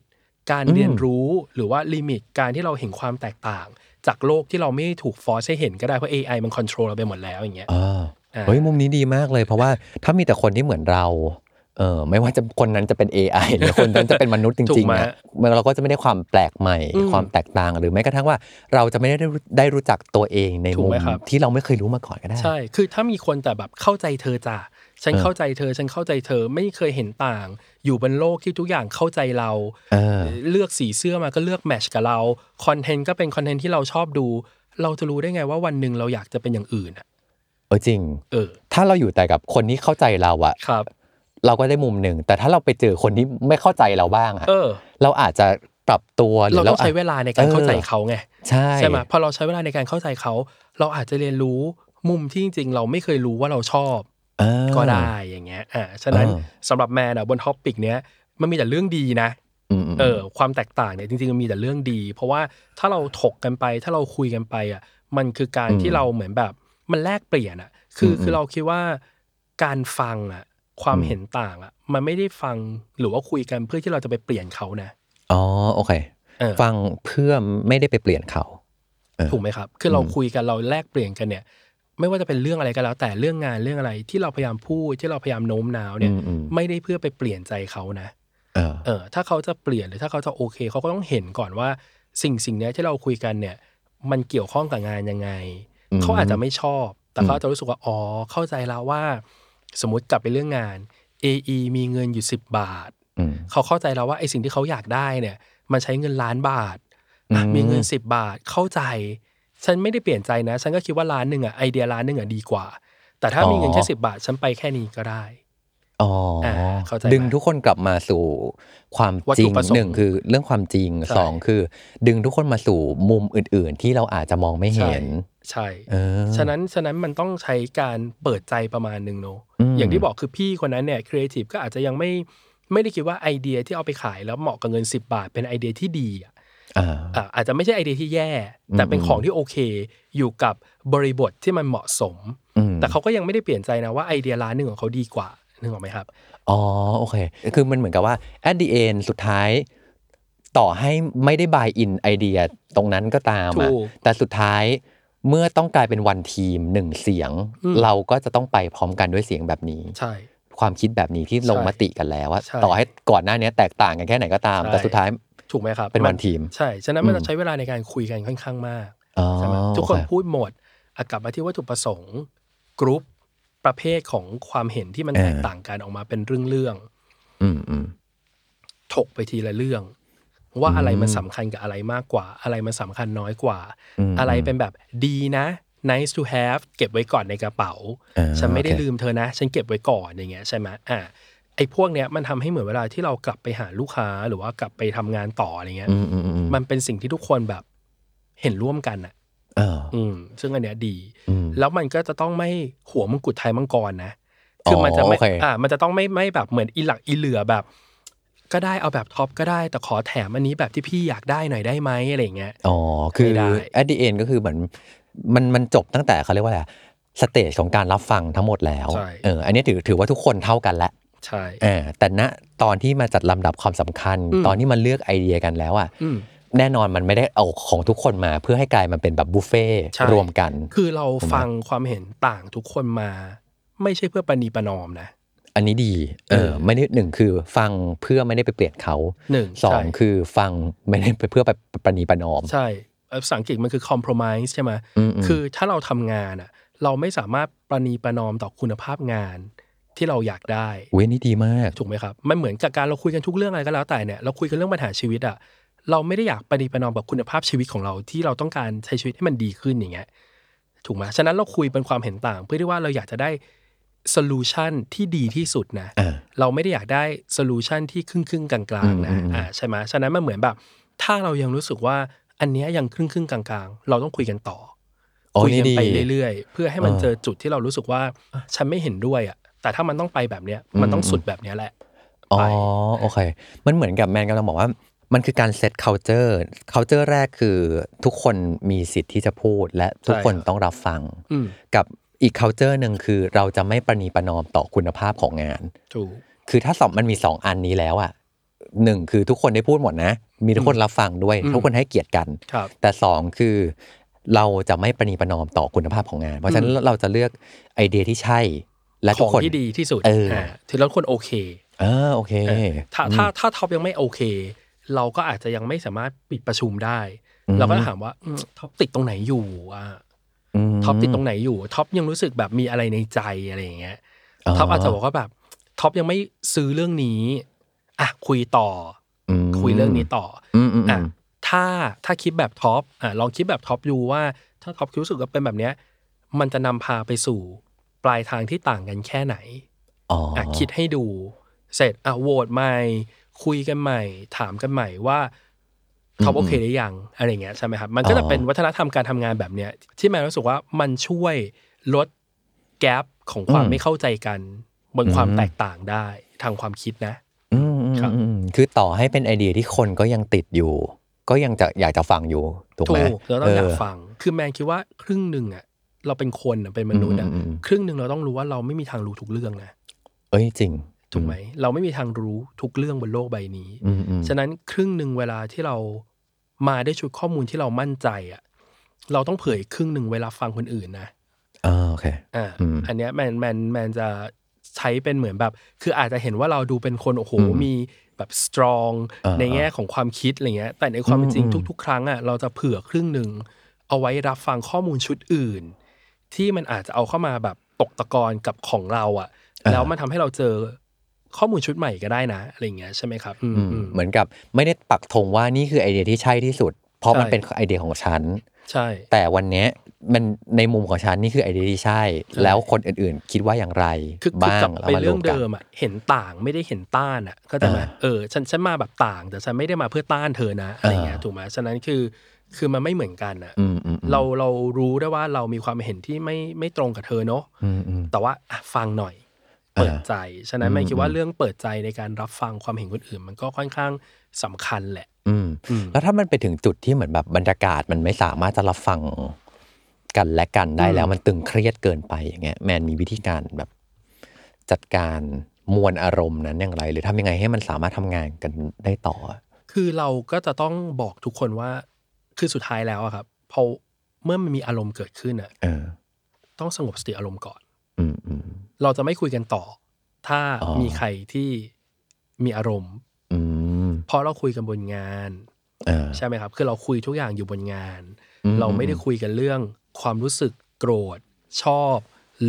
การเรียนรู้หรือว่า limit การที่เราเห็นความแตกต่าง จากโลกที่เราไม่ได้ถูก force ให้เห็นก็ได้เพราะ AI มัน control เราไปหมดแล้วอย่างเงี้ยอ่าอ่าเฮ้ยมุมนี้ดีมากเลย เพราะว่าถ้ามีแต่คนที่เหมือนเราเออไม่ว่าจะคนนั้นจะเป็น AI หรือคนนั้นจะเป็นมนุษย์จริงๆ ถูกไหมอะมันเราก็จะไม่ได้ความแปลกใหม่อืมความแตกต่างหรือแม้กระทั่งว่าเราจะไม่ได้รู้ได้รู้จักตัวเองในถูกมุมไหมครับที่เราไม่เคยรู้มาก่อนก็ได้ ใช่ คือถ้ามีคนแต่แบบเข้าใจเธอจ้ะ ฉันเออเข้าใจเธอ ฉันเข้าใจเธอไม่เคยเห็นต่าง อยู่บนโลกที่ทุกอย่างเข้าใจเราเออเลือกสีเสื้อมาก็เลือกแมทชกับเราคอนเทนต์ก็เป็นคอนเทนต์ที่เราชอบดู เราจะรู้ได้ไงว่าวันหนึ่งเราอยากจะเป็นอย่างอื่นอะเออจริง เออ ถ้าเราอยู่แต่กับคนที่เข้าใจเราอะครับ เราก็ได้มุมหนึ่ง แต่ถ้าเราไปเจอคนที่ไม่เข้าใจเราบ้างอะเออ เราอาจจะปรับตัวหรือเราต้องใช้เวลาในการเข้าใจออเขาไงใช่ใช่ไหมพอเราใช้เวลาในการเข้าใจเขา เราอาจจะเรียนรู้มุมที่จริงๆ เราไม่เคยรู้ว่าเราชอบเออ ก็ได้อย่างเงี้ยอ่าฉะนั้นเออสำหรับแมนอะบน topic เนี้ยมันมีแต่เรื่องดีนะอืมเออความแตกต่างเนี่ยจริงๆมันมีแต่เรื่องดี เพราะว่าถ้าเราถกกันไปถ้าเราคุยกันไปอะมันคือการอืมที่เราเหมือนแบบมันแลกเปลี่ยนอะคืออมคือเราคิดว่าการฟังอะความอืมเห็นต่างอะมันไม่ได้ฟังหรือว่าคุยกันเพื่อที่เราจะไปเปลี่ยนเขานะอ๋อโอเคเออฟังเพื่อไม่ได้ไปเปลี่ยนเขาถูกไหมครับ คือเราอืมคุยกันเราแลกเปลี่ยนกันเนี่ย ไม่ว่าจะเป็นเรื่องอะไรก็แล้ว แต่เรื่องงานเรื่องอะไรที่เราพยายามพูดที่เราพยายามโน้มน้าวเนี่ยอืมอืมไม่ได้เพื่อไปเปลี่ยนใจเขานะเออเออถ้าเขาจะเปลี่ยนหรือถ้าเขาจะโอเค เขาก็ต้องเห็นก่อนว่าสิ่งสิ่งเนี้ยที่เราคุยกันเนี่ย มันเกี่ยวข้องกับงานยังไงอืมเขาอาจจะไม่ชอบ แต่อืมเขาอาจจะรู้สึกว่าอ๋อเข้าใจแล้วว่า สมมติกลับไปเรื่องงาน AE มีเงินอยู่10บาทอืมเขาเข้าใจแล้วว่าไอ้สิ่งที่เขาอยากได้เนี่ย มันใช้เงินล้านบาทอะอืมมีเงิน10บาทเข้าใจ ฉันไม่ได้เปลี่ยนใจนะ ฉันก็คิดว่าล้านหนึ่งอะไอเดียล้านหนึ่งอะดีกว่า แต่ถ้ามีเงินแค่สิบาทฉันไปแค่นี้ก็ได้อ๋ออาเข้าใจไหมดึงทุกคนกลับมาสู่ความวัตจริถุงประสงค์หนึ่งคือเรื่องความจริงใช่สองคือ ดึงทุกคนมาสู่มุมอื่น ๆ ที่เราอาจจะมองไม่เห็น ใช่เออฉะนั้นฉะนั้นมันต้องใช้การเปิดใจประมาณหนึ่งเนอะอืมอย่างที่บอกคือพี่คนนั้นเนี่ยครีเอทีฟก็อาจจะยังไม่ไม่ได้คิดว่าไอเดียที่เอาไปขายแล้วเหมาะกับเงิน 10 บาท เป็นไอเดียที่ดี อะอ่าอะอาจจะไม่ใช่ไอเดียที่แย่ แต่เป็นอืมของที่โอเค อยู่กับบริบทที่มันเหมาะสมอืมแต่เขาก็ยังไม่ได้เปลี่ยนใจนะว่าไอเดียร้านหนึ่งของเขาดีกว่านึกออกไหมครับอ๋อโอเค คือมันเหมือนกับว่า at the end สุดท้าย ต่อให้ไม่ได้บายอินไอเดียตรงนั้นก็ตามอะถูกแต่สุดท้ายเมื่อต้องกลายเป็นวันทีมหนึ่งเสียงอืมเราก็จะต้องไปพร้อมกันด้วยเสียงแบบนี้ใช่ความคิดแบบนี้ที่ลงใช่มติกันแล้วว่าใช่ต่อให้ก่อนหน้านี้แตกต่างกันแค่ไหนก็ตามใช่แต่สุดท้าย ถูกไหมครับเป็นวันทีม ใช่ ฉะนั้นมันอืจะมใช้เวลาในการคุยกันค่อนข้างมากอ๋อใช่ไหมทุกคนโอเพูดหมดอะกลับมาที่วัตถุประสงค์กรุ๊ปประเภทของความเห็นที่มันเออแตกต่างกันออกมาเป็นเรื่องเรื่องอืมอืมๆถกไปทีละเรื่อง ว่าอืมอะไรมันสำคัญกับอะไรมากกว่า อะไรมันสำคัญน้อยกว่าอืมอะไรเป็นแบบดีนะ nice to have เก็บไว้ก่อนในกระเป๋าอ่าฉันไม่ได้โอเคลืมเธอนะ ฉันเก็บไว้ก่อนอย่างเงี้ยใช่ไหมอ่า ไอ้พวกเนี้ยมันทำให้เหมือนเวลาที่เรากลับไปหาลูกค้าหรือว่ากลับไปทำงานต่ออะไรเงี้ยอืมอืมอืมมันเป็นสิ่งที่ทุกคนแบบเห็นร่วมกันอะเอออืม ซึ่งอันเนี้ยดีอืมแล้วมันก็จะต้องไม่หัวมังกุฎไทยมังกรนะคือมันจะไม่อ๋อโอเคอ่า มันจะต้องไม่ไม่แบบเหมือนอีหลักอีเหลือแบบ ก็ได้เอาแบบท็อปก็ได้แต่ขอแถมอันนี้แบบที่พี่อยากได้หน่อยได้ไหมอะไรอย่างเงี้ยอ๋อคือไม่ได้ at the end ก็คือเหมือนมันมันจบตั้งแต่เขาเรียกว่าอะไรสเตจของการรับฟังทั้งหมดแล้วใช่เอออันนี้ถือถือว่าทุกคนเท่ากันแล้ว ใช่เออแต่ณตอนที่มาจัดลำดับความสำคัญอืมตอนที่มันเลือกไอเดียกันแล้วอะอืมแน่นอนมันไม่ได้เอาของทุกคนมาเพื่อให้กลายมันเป็นแบบบุฟเฟ่ต์ใช่รวมกัน คือเราฟังความเห็นต่างทุกคนมา ไม่ใช่เพื่อประนีประนอมนะ อันนี้ดีเอเอออไม่ได้หนึ่งคือฟังเพื่อไม่ได้ไปเปลี่ยนเขาหนึ่งสองใช่คือฟังไม่ได้ไปเพื่อไปประนีประนอม ใช่เอ่อภาษาอังกฤษมันคือ compromise ใช่ไหมอืมอืมคือถ้าเราทำงานอะ เราไม่สามารถประนีประนอมต่อคุณภาพงาน ที่เราอยากได้ เว้ยนี่ดีมาก ถูกไหมครับ มันเหมือนกับการเราคุยกันทุกเรื่องอะไรก็แล้วแต่เนี่ย เราคุยกันเรื่องปัญหาชีวิตอะเราไม่ได้อยากประนีประนอมกับคุณภาพชีวิตของเราที่เราต้องการใช้ชีวิตให้มันดีขึ้นอย่างเงี้ย ถูกไหมฉะนั้นเราคุยเป็นความเห็นต่าง เพื่อที่ว่าเราอยากจะได้ solution ที่ดีที่สุดนะ อ่า เราไม่ได้อยากได้โซลูชันที่ครึ่งครึ่งๆกลางๆนะอืมอืมอ่าใช่ไหมฉะนั้นมันเหมือนแบบ ถ้าเรายังรู้สึกว่าอันเนี้ยยังครึ่งครึ่งๆกลางๆ เราต้องคุยกันต่อโอ้นี่ดี คุยนี่กันไปเรื่อยๆ เพื่อให้มันเออเจอจุดที่เรารู้สึกว่าอะฉันไม่เห็นด้วยอะ แต่ถ้ามันต้องไปแบบเนี้ยมันต้องสุดแบบเนี้ยแหละอ๋อไปโอเค มันเหมือนกับแมนกำลังบอกว่า มันคือการเซต culture culture แรกคือทุกคนมีสิทธิ์ที่จะพูด และทุกคนใช่ครับต้องรับฟังอืมกับอีก culture หนึ่งคือเราจะไม่ประนีประนอมต่อคุณภาพของงานถูกคือถ้าสองมันมีสองอันนี้แล้วอะหนึ่งคือทุกคนได้พูดหมดนะ มีทุกคนรับฟังด้วยอืมทุกคนให้เกียรติกันครับแต่สองคือเราจะไม่ประนีประนอมต่อคุณภาพของงาน เพราะฉะนั้นเราจะเลือกไอเดียที่ใช่ และของทุกคนที่ดีที่สุดเอออ่าถึงแล้วคนโอเคเออโอเคเออถ้าถ้าถ้าท็อปยังไม่โอเค เราก็อาจจะยังไม่สามารถปิดประชุมได้อืมเราก็ถามว่าอืมท็อปติดตรงไหนอยู่อืมท็อปติดตรงไหนอยู่ท็อปยังรู้สึกแบบมีอะไรในใจอะไรอย่างเงี้ยอ๋อท็อปอาจจะบอกว่าแบบท็อปยังไม่ซื้อเรื่องนี้อะคุยต่ออืมคุยเรื่องนี้ต่ออืมอืมอะอืมถ้าถ้าคิดแบบท็อปอะลองคิดแบบท็อปดูว่า ถ้าท็อปรู้สึกว่าเป็นแบบเนี้ย มันจะนำพาไปสู่ ปลายทางที่ต่างกันแค่ไหนอ๋ออะคิดให้ดู เสร็จอะโหวตใหม่ คุยกันใหม่ ถามกันใหม่ว่าท็อปโอเคหรือยังอะไรเงี้ยใช่ไหมครับ มันก็จะเป็นวัฒนธรรมการทำงานแบบเนี้ยที่แมนรู้สึกว่ามันช่วยลดแกลบของความไม่เข้าใจกัน บนความแตกต่างได้ทางความคิดนะอืมอืมครับอืมคือต่อให้เป็นไอเดียที่คนก็ยังติดอยู่ ก็ยังจะอยากจะฟังอยู่ถูกถูไหมกเราต้องอยากเฟัง คือแมนคิดว่าครึ่งหนึ่งอะ เราเป็นคนอะเป็นมนุษย์อะอืมอืมอืมครึ่งหนึ่งเราต้องรู้ว่าเราไม่มีทางรู้ทุกเรื่องนะเอ้ยจริงถูกไหมเราไม่มีทางรู้ทุกเรื่องบนโลกใบนี้อืมอืมฉะนั้นครึ่งหนึ่งเวลาที่เรามาได้ชุดข้อมูลที่เรามั่นใจอะเราต้องเผยครึ่งหนึ่งเวลาฟังคนอื่นนะอ่าโอเคอ่าอืมอันเนี้ยแมนแมนแมนจะใช้เป็นเหมือนแบบ คืออาจจะเห็นว่าเราดูเป็นคนโอ้โหอืมมีแบบ strong อ่าในแง่ของความคิดอะไรเงี้ยแต่ในความเป็นจริงอืมทุก ๆ ครั้งอะเราจะเผื่อครึ่งหนึ่งเอาไว้รับฟังข้อมูลชุดอื่น ที่มันอาจจะเอาเข้ามาแบบตกตะกอนกับของเราอะ แล้วมันทำให้เราเจอข้อมูลชุดใหม่ก็ได้นะอะไรเงี้ยใช่ไหมครับอืมอืมอืมเหมือนกับไม่ได้ปักธงว่านี่คือไอเดียที่ใช่ที่สุด เพราะมันใช่เป็นไอเดียของฉัน ใช่ แต่วันเนี้ย มันในมุมของฉันนี่คือไอเดียที่ใช่ แล้วคนอื่นๆ คิดว่าอย่างไรคือคือบ้ากลังบแล้วไปมารเรื่วองมกันเดิมอะเห็นต่างไม่ได้เห็นต้านอะก็จะมาอ่าเออฉันฉันมาแบบต่าง แต่ฉันไม่ได้มาเพื่อต้านเธอนะอะไรเงี้ยอ่าถูกไหมฉะนั้นคือคือมันไม่เหมือนกันอะอืมอืมอืมเราเรารู้ได้ว่าเรามีความเห็นที่ไม่ไม่ตรงกับเธอเนอะอืมอืมแต่ว่าอะฟังหน่อยอ่าเปิดใจ ฉะนั้นอืมไม่คิดว่าอืมเรื่องเปิดใจในการรับฟังความเห็นคนอื่น มันก็ค่อนข้างสำคัญแหละ อืมอืมแล้วถ้ามันไปถึงจุดที่เหมือนแบบบรรยากาศมันไม่สามารถจะรับฟัง กันและกันได้แล้วมันตึงเครียดเกินไปอย่างเงี้ยแมนมีวิธีการแบบจัดการมวลอารมณ์นั้นอย่างไร หรือทำยังไงให้มันสามารถทำงานกันได้ต่อ คือเราก็จะต้องบอกทุกคนว่า คือสุดท้ายแล้วอะครับพอเมื่อมันมีอารมณ์เกิดขึ้นอะเออต้องสงบสติอารมณ์ก่อนอืมอืมเราจะไม่คุยกันต่อ ถ้าอ๋อมีใครที่มีอารมณ์อืมเพราะเราคุยกันบนงานเออใช่ไหมครับ คือเราคุยทุกอย่างอยู่บนงานอืมเราไม่ได้คุยกันเรื่อง ความรู้สึกโกรธ ชอบ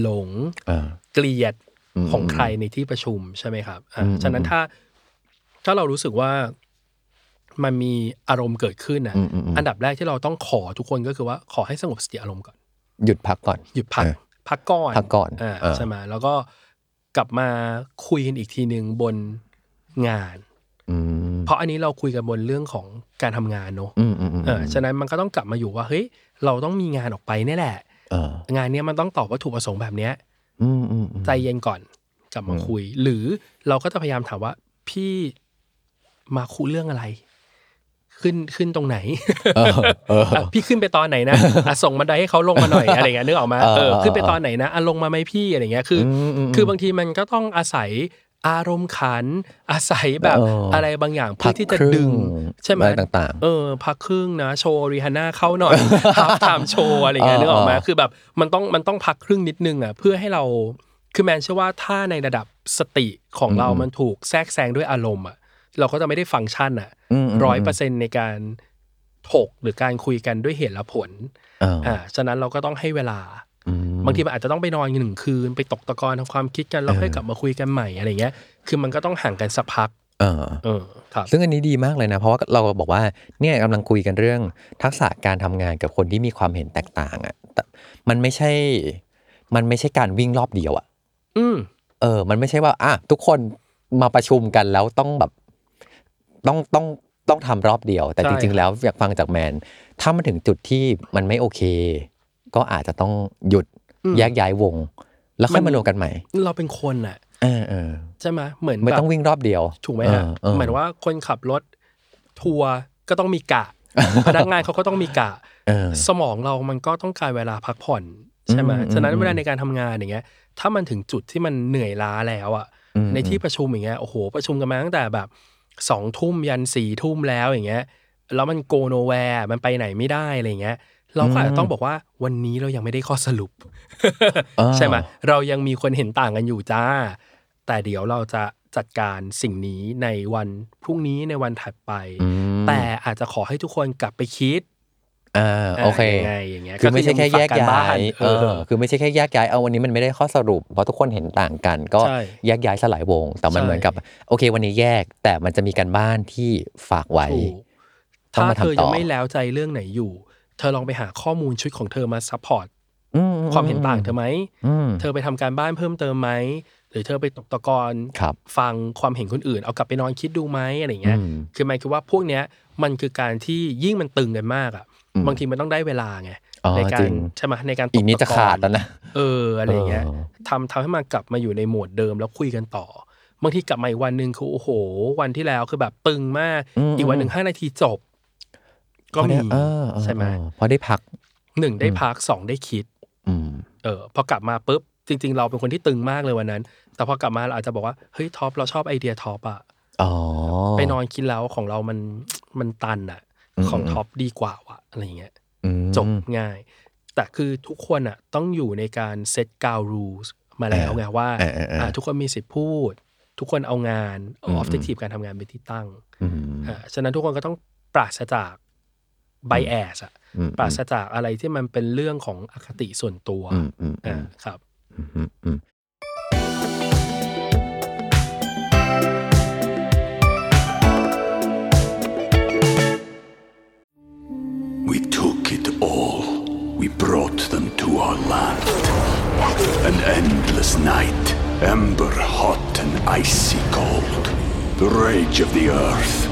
หลงเออเกลียดอืมของใครในที่ประชุมใช่ไหมครับอะอืมฉะนั้นถ้าถ้าเรารู้สึกว่ามันมีอารมณ์เกิดขึ้นนะอืมอืมอืมอันดับแรกที่เราต้องขอทุกคนก็คือว่าขอให้สงบสติอารมณ์ก่อน หยุดพักก่อน หยุดพักเออพักก่อนพักก่อนอ่าเออใช่ไหมแล้วก็กลับมาคุยกันอีกทีหนึ่งบนงานอืมเพราะอันนี้เราคุยกันบนเรื่องของ การทำงานเนอะอืมอืมอืมเออฉะนั้นมันก็ต้องกลับมาอยู่ว่าเฮ้ยเราต้องมีงานออกไปเนี่ยแหละเอองานเนี้ยมันต้องตอบวัตถุประสงค์แบบเนี้ยอืมอืมอืมใจเย็นก่อนกลับมาคุย หรือเราก็จะพยายามถามว่าพี่มาคุยเรื่องอะไร ขึ้นขึ้นตรงไหนเออเอออะพี่ขึ้นไปตอนไหนนะอะส่งบันไดให้เขาลงมาหน่อยอะไรเงี้ยนึกออกมาเออเออเออขึ้นไปตอนไหนนะอะลงมาไหมพี่อะไรเงี้ยคืออมอืมคือบางทีมันก็ต้องอาศัย อารมณ์ขัน อาศัยแบบเออออะไรบางอย่างเพื่อที่จะพักครึ่งดึง ใช่ไหมอะไรต่างๆ เออพักครึ่งนะโชว์รีฮาน่าเข้าหน่อย halftime show อะไรเงี้ยเออนึกออกไหมเออคือแบบมันต้องมันต้องพักครึ่งนิดนึงอะเพื่อให้เราคือแมนเชื่อว่าถ้าในระดับสติของเรามันถูกแทรกแซงด้วยอารมณ์อะเราก็จะไม่ได้ฟังก์ชันอะอืมร้อยเปอร์เซ็นในการถกหรือการคุยกันด้วยเหตุและผลเอออ่าฉะนั้นเราก็ต้องให้เวลาอืม บางทีมันอาจจะต้องไปนอนหนึ่งคืนไปตกตะกอนทำความคิดกันแล้วค่อยกลับมาคุยกันใหม่อะไรเงี้ย คือมันก็ต้องห่างกันสักพักเออเออครับซึ่งอันนี้ดีมากเลยนะ เพราะว่าเราบอกว่าเนี่ยกำลังคุยกันเรื่องทักษะการทำงานกับคนที่มีความเห็นแตกต่างอะ่ะแต่มันไม่ใช่ มันไม่ใช่การวิ่งรอบเดียวอะ่ะ อืมเออ มันไม่ใช่ว่าอะทุกคนมาประชุมกันแล้วต้องแบบต้องต้องต้องทำรอบเดียว แต่ใช่จริง ๆ แล้วอยากฟังจากแมน ถ้ามันถึงจุดที่มันไม่โอเค ก็อาจจะต้องหยุดแยกย้ายวง แล้วค่อยมารวมกันใหม่ เราเป็นคนอะเออเออใช่ไหมเหมือนไม่แบบต้องวิ่งรอบเดียว ถูกไหมเอฮะอเออหมายถึงว่าคนขับรถทัวร์ก็ต้องมีกะ พนักงานเขาก็ต้องมีกะเออสมองเรามันก็ต้องการเวลาพักผ่อนใช่ไหมอืมฉะนั้นอืมเวลาในการทำงานอย่างเงี้ย ถ้ามันถึงจุดที่มันเหนื่อยล้าแล้วอะอืมในที่ประชุมอย่างเงี้ยโอ้โหประชุมกันมาตั้งแต่แบบสองทุ่มยันสี่ทุ่มแล้วอย่างเงี้ยแล้วมันโกโนแวร์มันไปไหนไม่ได้อะไรเงี้ย เราก็อาจจะต้องบอกว่าวันนี้เรายังไม่ได้ข้อสรุปอ่าใช่ไหมเรายังมีคนเห็นต่างกันอยู่จ้า แต่เดี๋ยวเราจะจัดการสิ่งนี้ในวันพรุ่งนี้ในวันถัดไปอืมแต่อาจจะขอให้ทุกคนกลับไปคิดอ่าโอเคยังไงอย่างเงี้ยคือไม่ใช่แค่แยกก็คือยังมีฝากการบ้าย้านยเอเอออคือไม่ใช่แค่แยกย้ายเอาวันนี้มันไม่ได้ข้อสรุป เพราะทุกคนเห็นต่างกัน ก็ใช่แยกย้ายสลายวง แต่มันใช่เหมือนกับโอเค วันนี้แยกแต่มันจะมีการบ้านที่ฝากไว้ถูกต้องถ้ามาเธอทำต่ยัองไม่แล้วใจเรื่องไหนอยู่ เธอลองไปหาข้อมูลชุดของเธอมาซัพพอร์ตอืความเห็นต่างเธอไหมอืมเธอไปทำการบ้านเพิ่มเติมไหมหรือเธอไปตกตะกอนครับฟังความเห็นคนอื่น เอากลับไปนอนคิดดูไหมอะไรเงี้ยอืมคือหมายคือว่าพวกเนี้ยมันคือการที่ยิ่งมันตึงกันมากอะอืมบางทีมันต้องได้เวลาไงอ๋อในกาจริรงใช่ไหมในการตอีกนี้ตจะขาดแล้วนะเอออะไรเงี้ยเออทำทำให้มันกลับมาอยู่ในโหมดเดิมแล้วคุยกันต่อบางทีกลับมาอีกวันหนึ่งคือโอ้โห วันที่แล้วคือแบบตึงมาก อีกวันหนึ่งห้านาทีจบ ก็มีเออเออใช่ไหมเออพอได้พักหนึ่งได้พักสองได้คิดอืมเออพอกลับมาปุ๊บจริง ๆ เราเป็นคนที่ตึงมากเลยวันนั้น แต่พอกลับมาเราอาจจะบอกว่าเฮ้ยท็อปเราชอบไอเดียท็อปอะอ๋อไปนอนคิดแล้วของเรามันมันตันอะอืมของท็อปดีกว่าวะอะไรเงี้ยอืมจบง่าย แต่คือทุกคนอะต้องอยู่ในการเซตกาวรูสมาแล้วไงว่าเออเออเอออ่าทุกคนมีสิทธิ์พูด ทุกคนเอางานเอาอือมอฟเจกตีฟการทำงานเป็นที่ตั้งอืมอ่าฉะนั้นทุกคนก็ต้องปราศจาก ไบแอสอะอืมปราศจากอะไรที่มันเป็นเรื่องของอคติส่วนตัวอืมอืมอือ่ามครับอืมอืม We took it all. We brought them to our land. An endless night, ember hot and icy cold. The rage of the earth.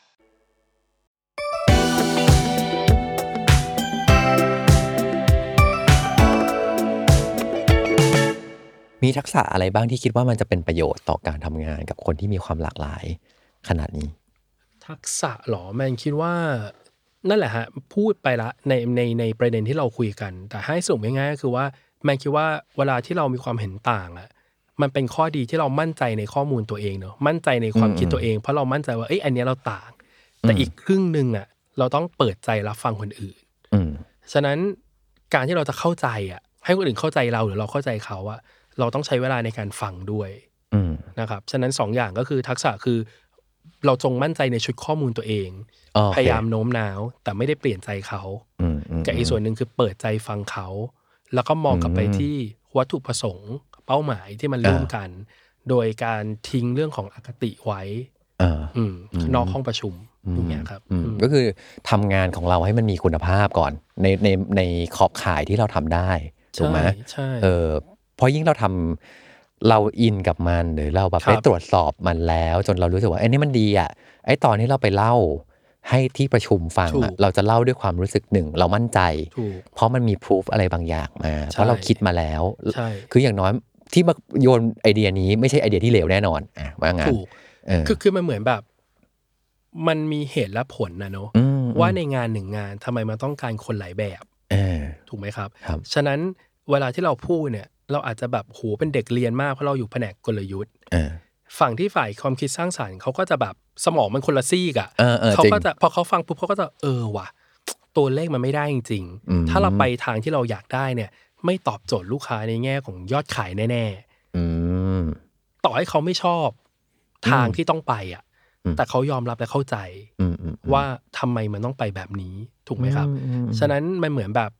มีทักษะอะไรบ้างที่คิดว่ามันจะเป็นประโยชน์ต่อการทำงานกับคนที่มีความหลากหลายขนาดนี้ ทักษะเหรอแมนคิดว่านั่นแหละฮะพูดไปละในในในประเด็นที่เราคุยกัน แต่ให้สรุปง่ายๆก็คือว่าแมนคิดว่าเวลาที่เรามีความเห็นต่างอะมันเป็นข้อดีที่เรามั่นใจในข้อมูลตัวเองเนอะมั่นใจในความคิดตัวเอง เพราะเรามั่นใจว่าเอ้ยอันเนี้ยเราต่าง แต่อีกครึ่งหนึ่งอะเราต้องเปิดใจรับฟังคนอื่นอืมฉะนั้นการที่เราจะเข้าใจอะให้คนอื่นเข้าใจเราหรือเราเข้าใจเขาอะ เราต้องใช้เวลาในการฟังด้วยอืมนะครับฉะนั้นสองอย่างก็คือทักษะคือ เราจงมั่นใจในชุดข้อมูลตัวเองโอเคพยายามโน้มน้าว แต่ไม่ได้เปลี่ยนใจเขาอืมอืมกับอีกส่วนหนึ่งคือเปิดใจฟังเขา แล้วก็มองกลับไปที่วัตถุประสงค์เป้าหมายที่มันร่วมกัน โดยการทิ้งเรื่องของอคติไว้อ่าอืมนอกห้องประชุมอย่างเงี้ยครับอืมอืมก็คือทำงานของเราให้มันมีคุณภาพก่อน ในในในขอบข่ายที่เราทำได้ถูกไหมใช่ใช่เออ เพราะยิ่งเราทำเราอินกับมันหรือเราแบบครับได้ตรวจสอบมันแล้ว จนเรารู้สึกว่าไอ้นี่มันดีอะไอ้ตอนที่เราไปเล่าให้ที่ประชุมฟังถูอะกเราจะเล่าด้วยความรู้สึกหนึ่ง เรามั่นใจถูกเพราะมันมีพิสูจอะไรบางอย่างมาใช่เพราะเราคิดมาแล้วใช่คืออย่างน้อยที่มาโยนไอเดียนี้ไม่ใช่ไอเดียที่เลวแน่นอนอะว่างั้นถูกเออคือคือมันเหมือนแบบ มันมีเหตุและผลนะเนอะอืมว่าในงานหนึ่งงานทำไมมันต้องการคนหลายแบบเออถูกไหมครับครับฉะนั้น เวลาที่เราพูดเนี่ย เราอาจจะแบบโหเป็นเด็กเรียนมากเพราะเราอยู่แผนกกลยุทธ์เออฝั่งที่ฝ่ายความคิดสร้างสรรค์เขาก็จะแบบสมองมันคนละซีกอะเออเออเขาจริงก็จะพอเขาฟังปุ๊บเขาก็จะเออว่ะ ตัวเลขมันไม่ได้จริงอืมๆถ้าเราไปทางที่เราอยากได้เนี่ย ไม่ตอบโจทย์ลูกค้าในแง่ของยอดขายแน่อืมๆต่อให้เขาไม่ชอบ ทางที่ต้องไปอะอืมแต่เขายอมรับและเข้าใจอืมอืมว่าทำไมมันต้องไปแบบนี้ถูกไหมครับอืมอืมฉะนั้นมันเหมือนแบบ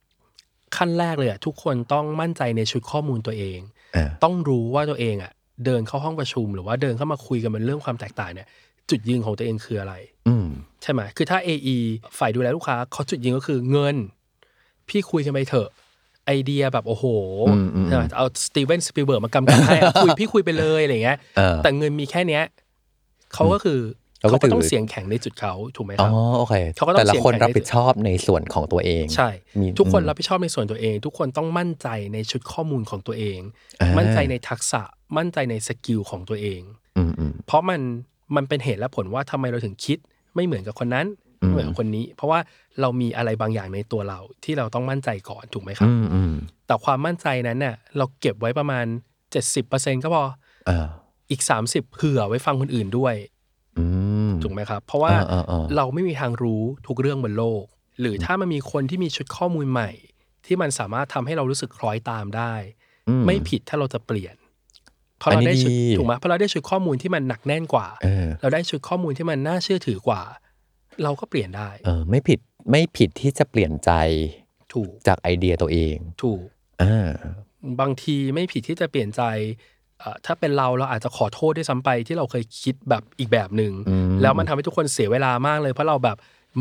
ขั้นแรกเลยอะทุกคนต้องมั่นใจในชุดข้อมูลตัวเองเออต้องรู้ว่าตัวเองอะเดินเข้าห้องประชุม หรือว่าเดินเข้ามาคุยกันเป็นเรื่องความแตกต่างเนี่ย จุดยืนของตัวเองคืออะไรอืมใช่ไหมคือถ้า AE ฝ่ายดูแลลูกค้าเขาจุดยืนก็คือเงิน พี่คุยกันไปเถอะไอเดียแบบโอ้โหอืมอืมใช่ไหมเอาสตีเวนสปิลเบิร์กมากำกับให้อะคุยพี่คุยไปเลยอะไรเงี้ยเออแต่เงินมีแค่เนี้ยเขาก็คือ เราก็เขาก็ต้องถือเสียงแข็งในจุดเขาถูกไหมครับอ๋อโอเคเขาก็ต้องแต่ละคนเสี่ยงแข็งรับผิดชอบในส่วนของตัวเอง ใช่มีทุกคนอืมรับผิดชอบในส่วนตัวเอง ทุกคนต้องมั่นใจในชุดข้อมูลของตัวเองอ่ามั่มั่นใจในทักษะมั่นใจในสกิลของตัวเองอืมอืมเพราะมันมันเป็นเหตุและผลว่าทำไมเราถึงคิดไม่เหมือนกับคนนั้นอืมไม่เหมือนกับคนนี้ เพราะว่าเรามีอะไรบางอย่างในตัวเราที่เราต้องมั่นใจก่อนถูกไหมครับอืมอืมแต่ความมั่นใจนั้นเนี่ยเราเก็บไว้ประมาณ 70%ก็พออ่าอีก 30เผื่อไว้ฟังคนอื่นด้วย อืม ถูกไหมครับ เพราะว่าอ่าอ่าอ่าเราไม่มีทางรู้ทุกเรื่องบนโลก หรือถ้ามันมีคนที่มีชุดข้อมูลใหม่ ที่มันสามารถทำให้เรารู้สึกคล้อยตามได้อืไม่ผิดถ้าเราจะเปลี่ยนเพราะอันเรานี้ได้ชุดดีถูกไหมเพราะเราได้ชุดข้อมูลที่มันหนักแน่นกว่าเออเราได้ชุดข้อมูลที่มันน่าเชื่อถือกว่า เราก็เปลี่ยนได้ เออ ไม่ผิดไม่ผิดที่จะเปลี่ยนใจถูกจากไอเดียตัวเอง ถูกอ่าบางทีไม่ผิดที่จะเปลี่ยนใจเอ่อ ถ้าเป็นเราเราอาจจะขอโทษด้วยซ้ำไปที่เราเคยคิดแบบอีกแบบหนึ่งอืมแล้วมันทำให้ทุกคนเสียเวลามากเลยเพราะเราแบบ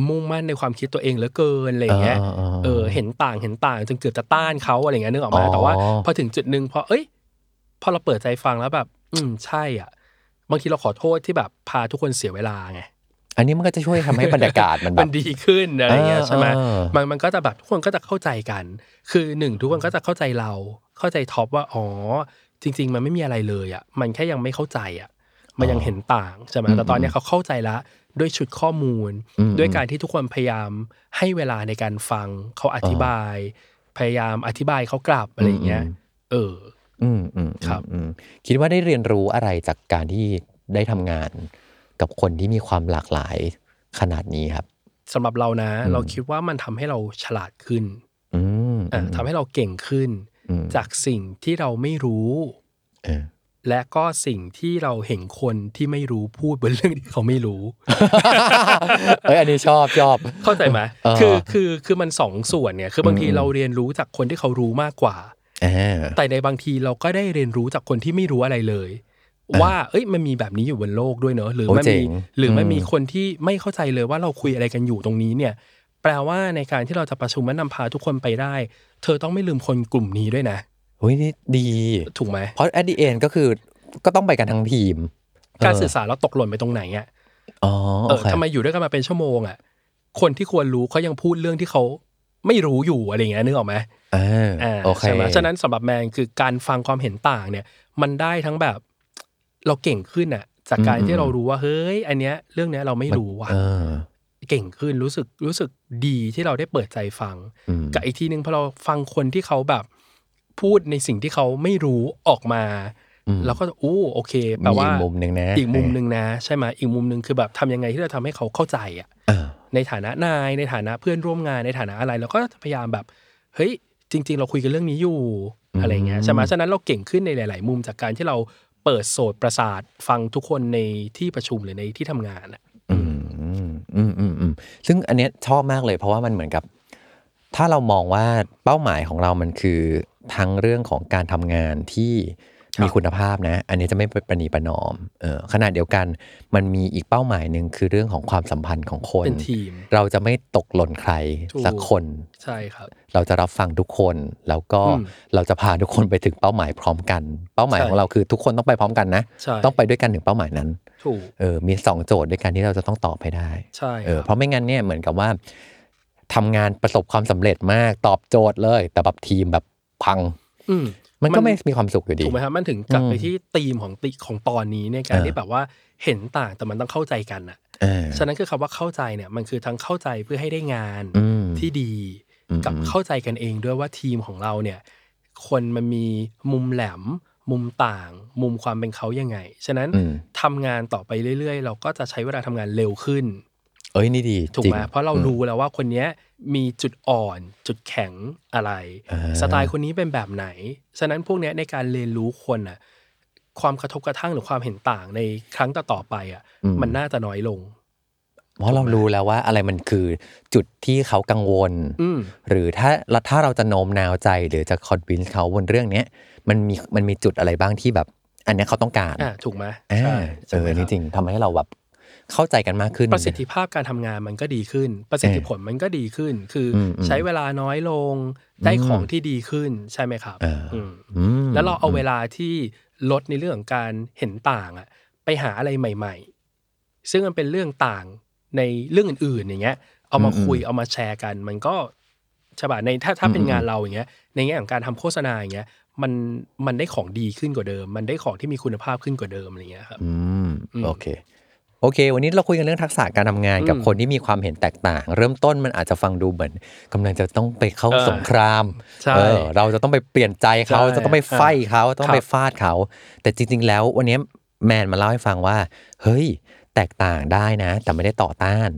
มุ่งมั่นในความคิดตัวเองเหลือเกินอะไรอย่างเงี้ยอ่าอ่าอ่าเออเห็นต่างเห็นต่างจนเกือบจะต้านเขาอะไรเงี้ยนึกออกมาอ๋อแต่ว่าพอถึงจุดหนึ่งพอเอ้ยพอเราเปิดใจฟังแล้วแบบ อืมใช่อะ บางทีเราขอโทษที่แบบพาทุกคนเสียเวลาไงอันนี้มันก็จะช่วยทำให้บรรยากาศมันแบมับนดีขึ้นอะไรเงี้ยเออใช่ไหมเออมันมันก็จะแบบทุกคนก็จะเข้าใจกัน คือหนึ่งทุกคนก็จะเข้าใจเราเข้าใจท็อปว่าอ๋อ จริง ๆ มันไม่มีอะไรเลยอะมันแค่ยังไม่เข้าใจอะมันยังเห็นต่างใช่ไหมแต่ตอนเนี้ยเขาเข้าใจละด้วยชุดข้อมูลอืมด้วยการที่ทุกคนพยายามให้เวลาในการฟังเขาอธิบาย พยายามอธิบายเขากลับอะไรอย่างเงี้ยเออ อืมอืมครับอืมคิดว่าได้เรียนรู้อะไรจากการที่ได้ทำงานกับคนที่มีความหลากหลายขนาดนี้ครับสำหรับเรานะอืมเราคิดว่ามันทำให้เราฉลาดขึ้นอืมอะทำให้เราเก่งขึ้นอืม จากสิ่งที่เราไม่รู้เออและก็สิ่งที่เราเห็นคนที่ไม่รู้พูดบนเรื่องที่เขาไม่รู้ เอ้ยอันนี้ชอบชอบ เข้าใจไหมเออคือคือคือมันสองส่วนเนี่ยคือบางทีอืมเราเรียนรู้จากคนที่เขารู้มากกว่าอ่าแต่ในบางทีเราก็ได้เรียนรู้จากคนที่ไม่รู้อะไรเลย ว่า เอ้ยมันมีแบบนี้อยู่บนโลกด้วยเนอะหรือโอ้มันเจ๋มีงหรือมันอืมมีคนที่ไม่เข้าใจเลยว่าเราคุยอะไรกันอยู่ตรงนี้เนี่ย แปลว่าในการที่เราจะประชุมและนำพาทุกคนไปได้ เธอต้องไม่ลืมคนกลุ่มนี้ด้วยนะเฮ้ยนี่ดีถูกไหมเพราะ at the end ก็คือก็ต้องไปกันทั้งทีม การเออสื่อสารเราตกหล่นไปตรงไหนอะอ๋อเอโออเคทำไมอยู่ด้วยกันมาเป็นชั่วโมงอะคนที่ควรรู้เขายังพูดเรื่องที่เขาไม่รู้อยู่อะไรอย่างเงี้ยนึกออกไหมอ่าอ่าโอเคใช่ไหมฉะนั้นสำหรับแมนคือการฟังความเห็นต่างเนี่ย มันได้ทั้งแบบเราเก่งขึ้นอะ จากการอืมที่เรารู้ว่าเฮ้ย อันเนี้ย เรื่องเนี้ยเราไม่รู้ว่ะ เออเก่งขึ้นรู้สึกรู้สึกดีที่เราได้เปิดใจฟังอืมกับอีกทีนึงพอเราฟังคนที่เขาแบบพูดในสิ่งที่เขาไม่รู้ออกมาอืมเราก็จะอู้โอเคแปลว่ามีอีกมุมหนึ่งนะอีกมุมหนึ่งนะ ใช่ไหมอีกมุมหนึ่งคือแบบทำยังไงที่เราทำให้เขาเข้าใจอะอ่าในฐานะนายในฐานะเพื่อนร่วมงานในฐานะอะไรเราก็จะพยายามแบบเฮ้ยจริง ๆ เราคุยกันเรื่องนี้อยู่อืมอะไรเงี้ยใช่ไหมฉะนั้นเราเก่งขึ้นในหลาย ๆ มุมจากการที่เราเปิดโสดประสาทฟังทุกคนในที่ประชุมหรือในที่ทำงานอะ อืมอืมอืมซึ่งอันเนี้ยชอบมากเลย เพราะว่ามันเหมือนกับ ถ้าเรามองว่าเป้าหมายของเรามันคือทั้งเรื่องของการทำงานที่ มีคุณภาพนะ อันนี้จะไม่ประนีประนอมเออขณะเดียวกันมันมีอีกเป้าหมายหนึ่งคือเรื่องของความสัมพันธ์ของคนเป็นทีมเราจะไม่ตกหล่นใครถูกสักคนใช่ครับ เราจะรับฟังทุกคนแล้วก็อืมเราจะพาทุกคนไปถึงเป้าหมายพร้อมกัน เป้าหมายใช่ของเราคือทุกคนต้องไปพร้อมกันนะใช่ต้องไปด้วยกันถึงเป้าหมายนั้นถูกเออมีสองโจทย์ด้วยกันที่เราจะต้องตอบให้ได้ใช่เออครับเพราะไม่งั้นเนี่ยเหมือนกับว่าทำงานประสบความสำเร็จมากตอบโจทย์เลย แต่แบบทีมแบบพังอื มมันก็ไม่มีความสุขอยู่ดีถูกไหมครับมันถึงกลับไปอืมที่ธีมของติของตอนนี้ในการเออที่แบบว่าเห็นต่างแต่มันต้องเข้าใจกันอะเออฉะนั้นคือคำว่าเข้าใจเนี่ยมันคือทั้งเข้าใจเพื่อให้ได้งานอืมที่ดีอืมกับเข้าใจกันเองด้วยว่าทีมของเราเนี่ย คนมันมีมุมแหลม มุมต่าง มุมความเป็นเขายังไง ฉะนั้นอืมทำงานต่อไปเรื่อย ๆ เราก็จะใช้เวลาทำงานเร็วขึ้น เอ้ยนี่ดีถูกจริงไหมเพราะเราอืมรู้แล้วว่าคนเนี้ยมีจุดอ่อน จุดแข็งอะไรอ่าสไตล์คนนี้เป็นแบบไหน ฉะนั้นพวกเนี้ยในการเรียนรู้คนอะความกระทบกระทั่งหรือความเห็นต่างในครั้งต่อๆไปอะมันน่าจะน้อยลงเพราะเรารู้แล้วว่าอะไรมันคือจุดที่เขากังวลอืมหรือถ้าแล้วถ้าเราจะโน้มน้าวใจหรือจะคอนวินส์เขาบนเรื่องเนี้ยมันมีมันมีจุดอะไรบ้างที่แบบ อันเนี้ยเขาต้องการอ่าถูกไหมอ่าใช่เอใช่ไหมอคนี่รับจริงทำให้เราแบบ เข้าใจกันมากขึ้น ประสิทธิภาพการทำงานมันก็ดีขึ้น ประสิทธิผลมันก็ดีขึ้น คืออมอืมใช้เวลาน้อยลงได้อืมของที่ดีขึ้นใช่ไหมครับอ่าอืมอืมแล้วเราเอาเวลาที่ลดในเรื่องของการเห็นต่างอะไปหาอะไรใหม่ ๆ ซึ่งมันเป็นเรื่องต่างในเรื่องอื่นๆอย่างเงี้ย เอามาคุยเอามาแชร์กัน มันก็ใช่ป่ะในถ้าถ้าเป็นงานเราอย่างเงี้ย ในแง่ของการทำโฆษณาอย่างเงี้ยมันมันได้ของดีขึ้นกว่าเดิม มันได้ของที่มีคุณภาพขึ้นกว่าเดิมอะไรเงี้ยครับ อืมอืมโอเค โอเค วันนี้เราคุยกันเรื่องทักษะการทำงานกับอืมคนที่มีความเห็นแตกต่าง เริ่มต้นมันอาจจะฟังดูเหมือนกำลังจะต้องไปเข้าเออสงครามใช่เออเราจะต้องไปเปลี่ยนใจเขาใช่จะต้องไปไฟเขาต้องครับไปฟาดเขา แต่จริง ๆ แล้ววันนี้แมนมาเล่าให้ฟังว่า เฮ้ย แตกต่างได้นะ แต่ไม่ได้ต่อต้าน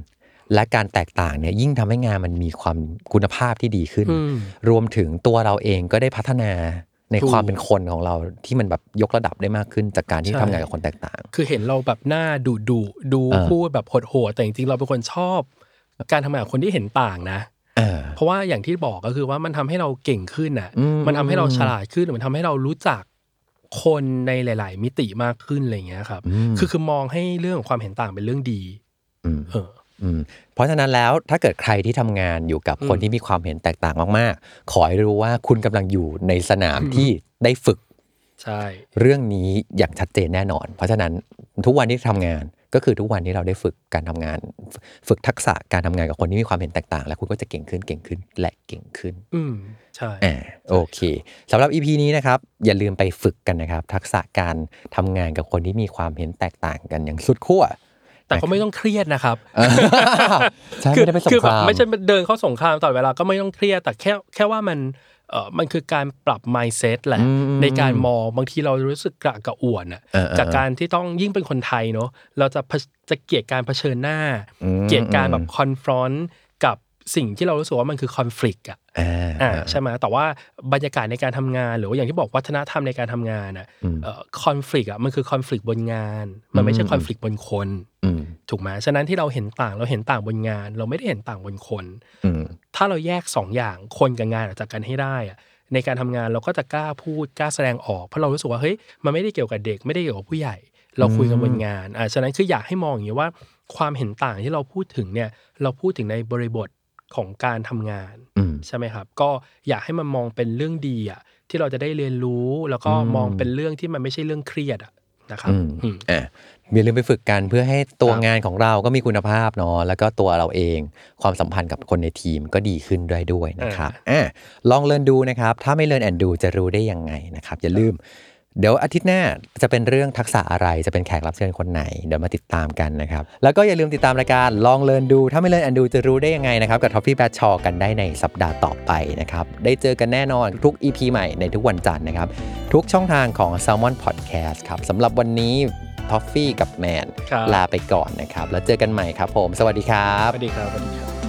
และการแตกต่างเนี่ยยิ่งทำให้งานมันมีความคุณภาพที่ดีขึ้นอืมรวมถึงตัวเราเองก็ได้พัฒนา ในถูกความเป็นคนของเราที่มันแบบยกระดับได้มากขึ้น จากการที่ใช่ทำงานกับคนแตกต่าง คือเห็นเราแบบหน้าดุดุดูเออพูดแบบโหดๆแต่จริงๆเราเป็นคนชอบ การทำงานกับคนที่เห็นต่างนะเออเพราะว่าอย่างที่บอกก็คือว่ามันทำให้เราเก่งขึ้นน่ะอืมมันทำให้เราฉลาดขึ้นมันทำให้เรารู้จักคนในหลาย ๆ มิติมากขึ้นอะไรอย่างเงี้ยครับอืมคือคือมองให้เรื่องของความเห็นต่างเป็นเรื่องดีอืมเอออืม เพราะฉะนั้นแล้วถ้าเกิดใครที่ทำงานอยู่กับคนอืมที่มีความเห็นแตกต่างมาก ๆ ขอให้รู้ว่าคุณกำลังอยู่ในสนามที่ได้ฝึกใช่เรื่องนี้อย่างชัดเจนแน่นอน เพราะฉะนั้นทุกวันที่ทำงานก็คือทุกวันที่เราได้ฝึกการทำงาน ฝึกทักษะการทำงานกับคนที่มีความเห็นแตกต่าง แล้วคุณก็จะเก่งขึ้นเก่งขึ้นและเก่งขึ้น อืมใช่อ่าโอเคสำหรับ EP นี้นะครับ อย่าลืมไปฝึกกันนะครับ ทักษะการทำงานกับคนที่มีความเห็นแตกต่างกันอย่างสุดขั้ว แต่ก็ไม่ต้องเครียดนะครับใช่ไม่ได้ไปสงคือคแบบรามไม่ใช่เดินเข้าสงครามตลอดเวลาก็ไม่ต้องเครียดแต่แค่แค่ว่ามันเออมันคือการปรับ mindset แหละอืมในการมองบางทีเรารู้สึกกระกระอ่วนอะเออเออจากการที่ต้องยิ่งเป็นคนไทยเนาะเราจะเผจะเกลียดการเผชิญหน้าอืมเกลียดการแบบ confront กับ สิ่งที่เรารู้สึกว่ามันคือ conflict อะอ่าอ่าใช่ไหมแต่ว่าบรรยากาศในการทำงาน หรือว่าอย่างที่บอกวัฒนธรรมในการทำงานอะอืมเอ่อ conflict อะมันคือ conflict บนงาน มันไม่ใช่อืม conflict บนคนอืมถูกไหมฉะนั้นที่เราเห็นต่างเราเห็นต่างบนงาน เราไม่ได้เห็นต่างบนคนอืมถ้าเราแยกสองอย่างคนกับงานออกจากกันให้ได้อะในการทำงานเราก็จะกล้าพูดกล้าแสดงออกเพราะเรารู้สึกว่าเฮ้ยมันไม่ได้เกี่ยวกับเด็กไม่ได้เกี่ยวกับผู้ใหญ่ เราคุยกันบนงานอ่าฉะนั้นคืออยากให้มองอย่างนี้ว่า ความเห็นต่างที่เราพูดถึงเนี่ยเราพูดถึงในบริบท ของการทำงานอืมใช่ไหมครับ ก็อยากให้มันมองเป็นเรื่องดีอะที่เราจะได้เรียนรู้แล้วก็มองเป็นเรื่องที่มันไม่ใช่เรื่องเครียดอะนะครับอืมอืมอะอย่าลืมไปฝึกกันเพื่อให้ตัวครับงานของเราก็มีคุณภาพเนาะแล้วก็ตัวเราเองความสัมพันธ์กับคนในทีมก็ดีขึ้นด้วยด้วยนะครับอะลองเรียนดูนะครับ ถ้าไม่เรียนแอนดูจะรู้ได้ยังไงนะครับ อย่าลืม เดี๋ยวอาทิตย์หน้าจะเป็นเรื่องทักษะอะไรจะเป็นแขกรับเชิญคนไหน เดี๋ยวมาติดตามกันนะครับ แล้วก็อย่าลืมติดตามรายการลอง Learn ดู ถ้าไม่ Learn and Do จะรู้ได้ยังไงนะครับ กับท็อฟฟี่แบรดชอว์กันได้ในสัปดาห์ต่อไปนะครับ ได้เจอกันแน่นอนทุก EP ใหม่ในทุกวันจันทร์นะครับ ทุกช่องทางของ Salmon Podcast ครับสำหรับวันนี้ท็อฟฟี่กับแมนครับลาไปก่อนนะครับ แล้วเจอกันใหม่ครับผม สวัสดีครับสวัสดีครับสวัสดีครับ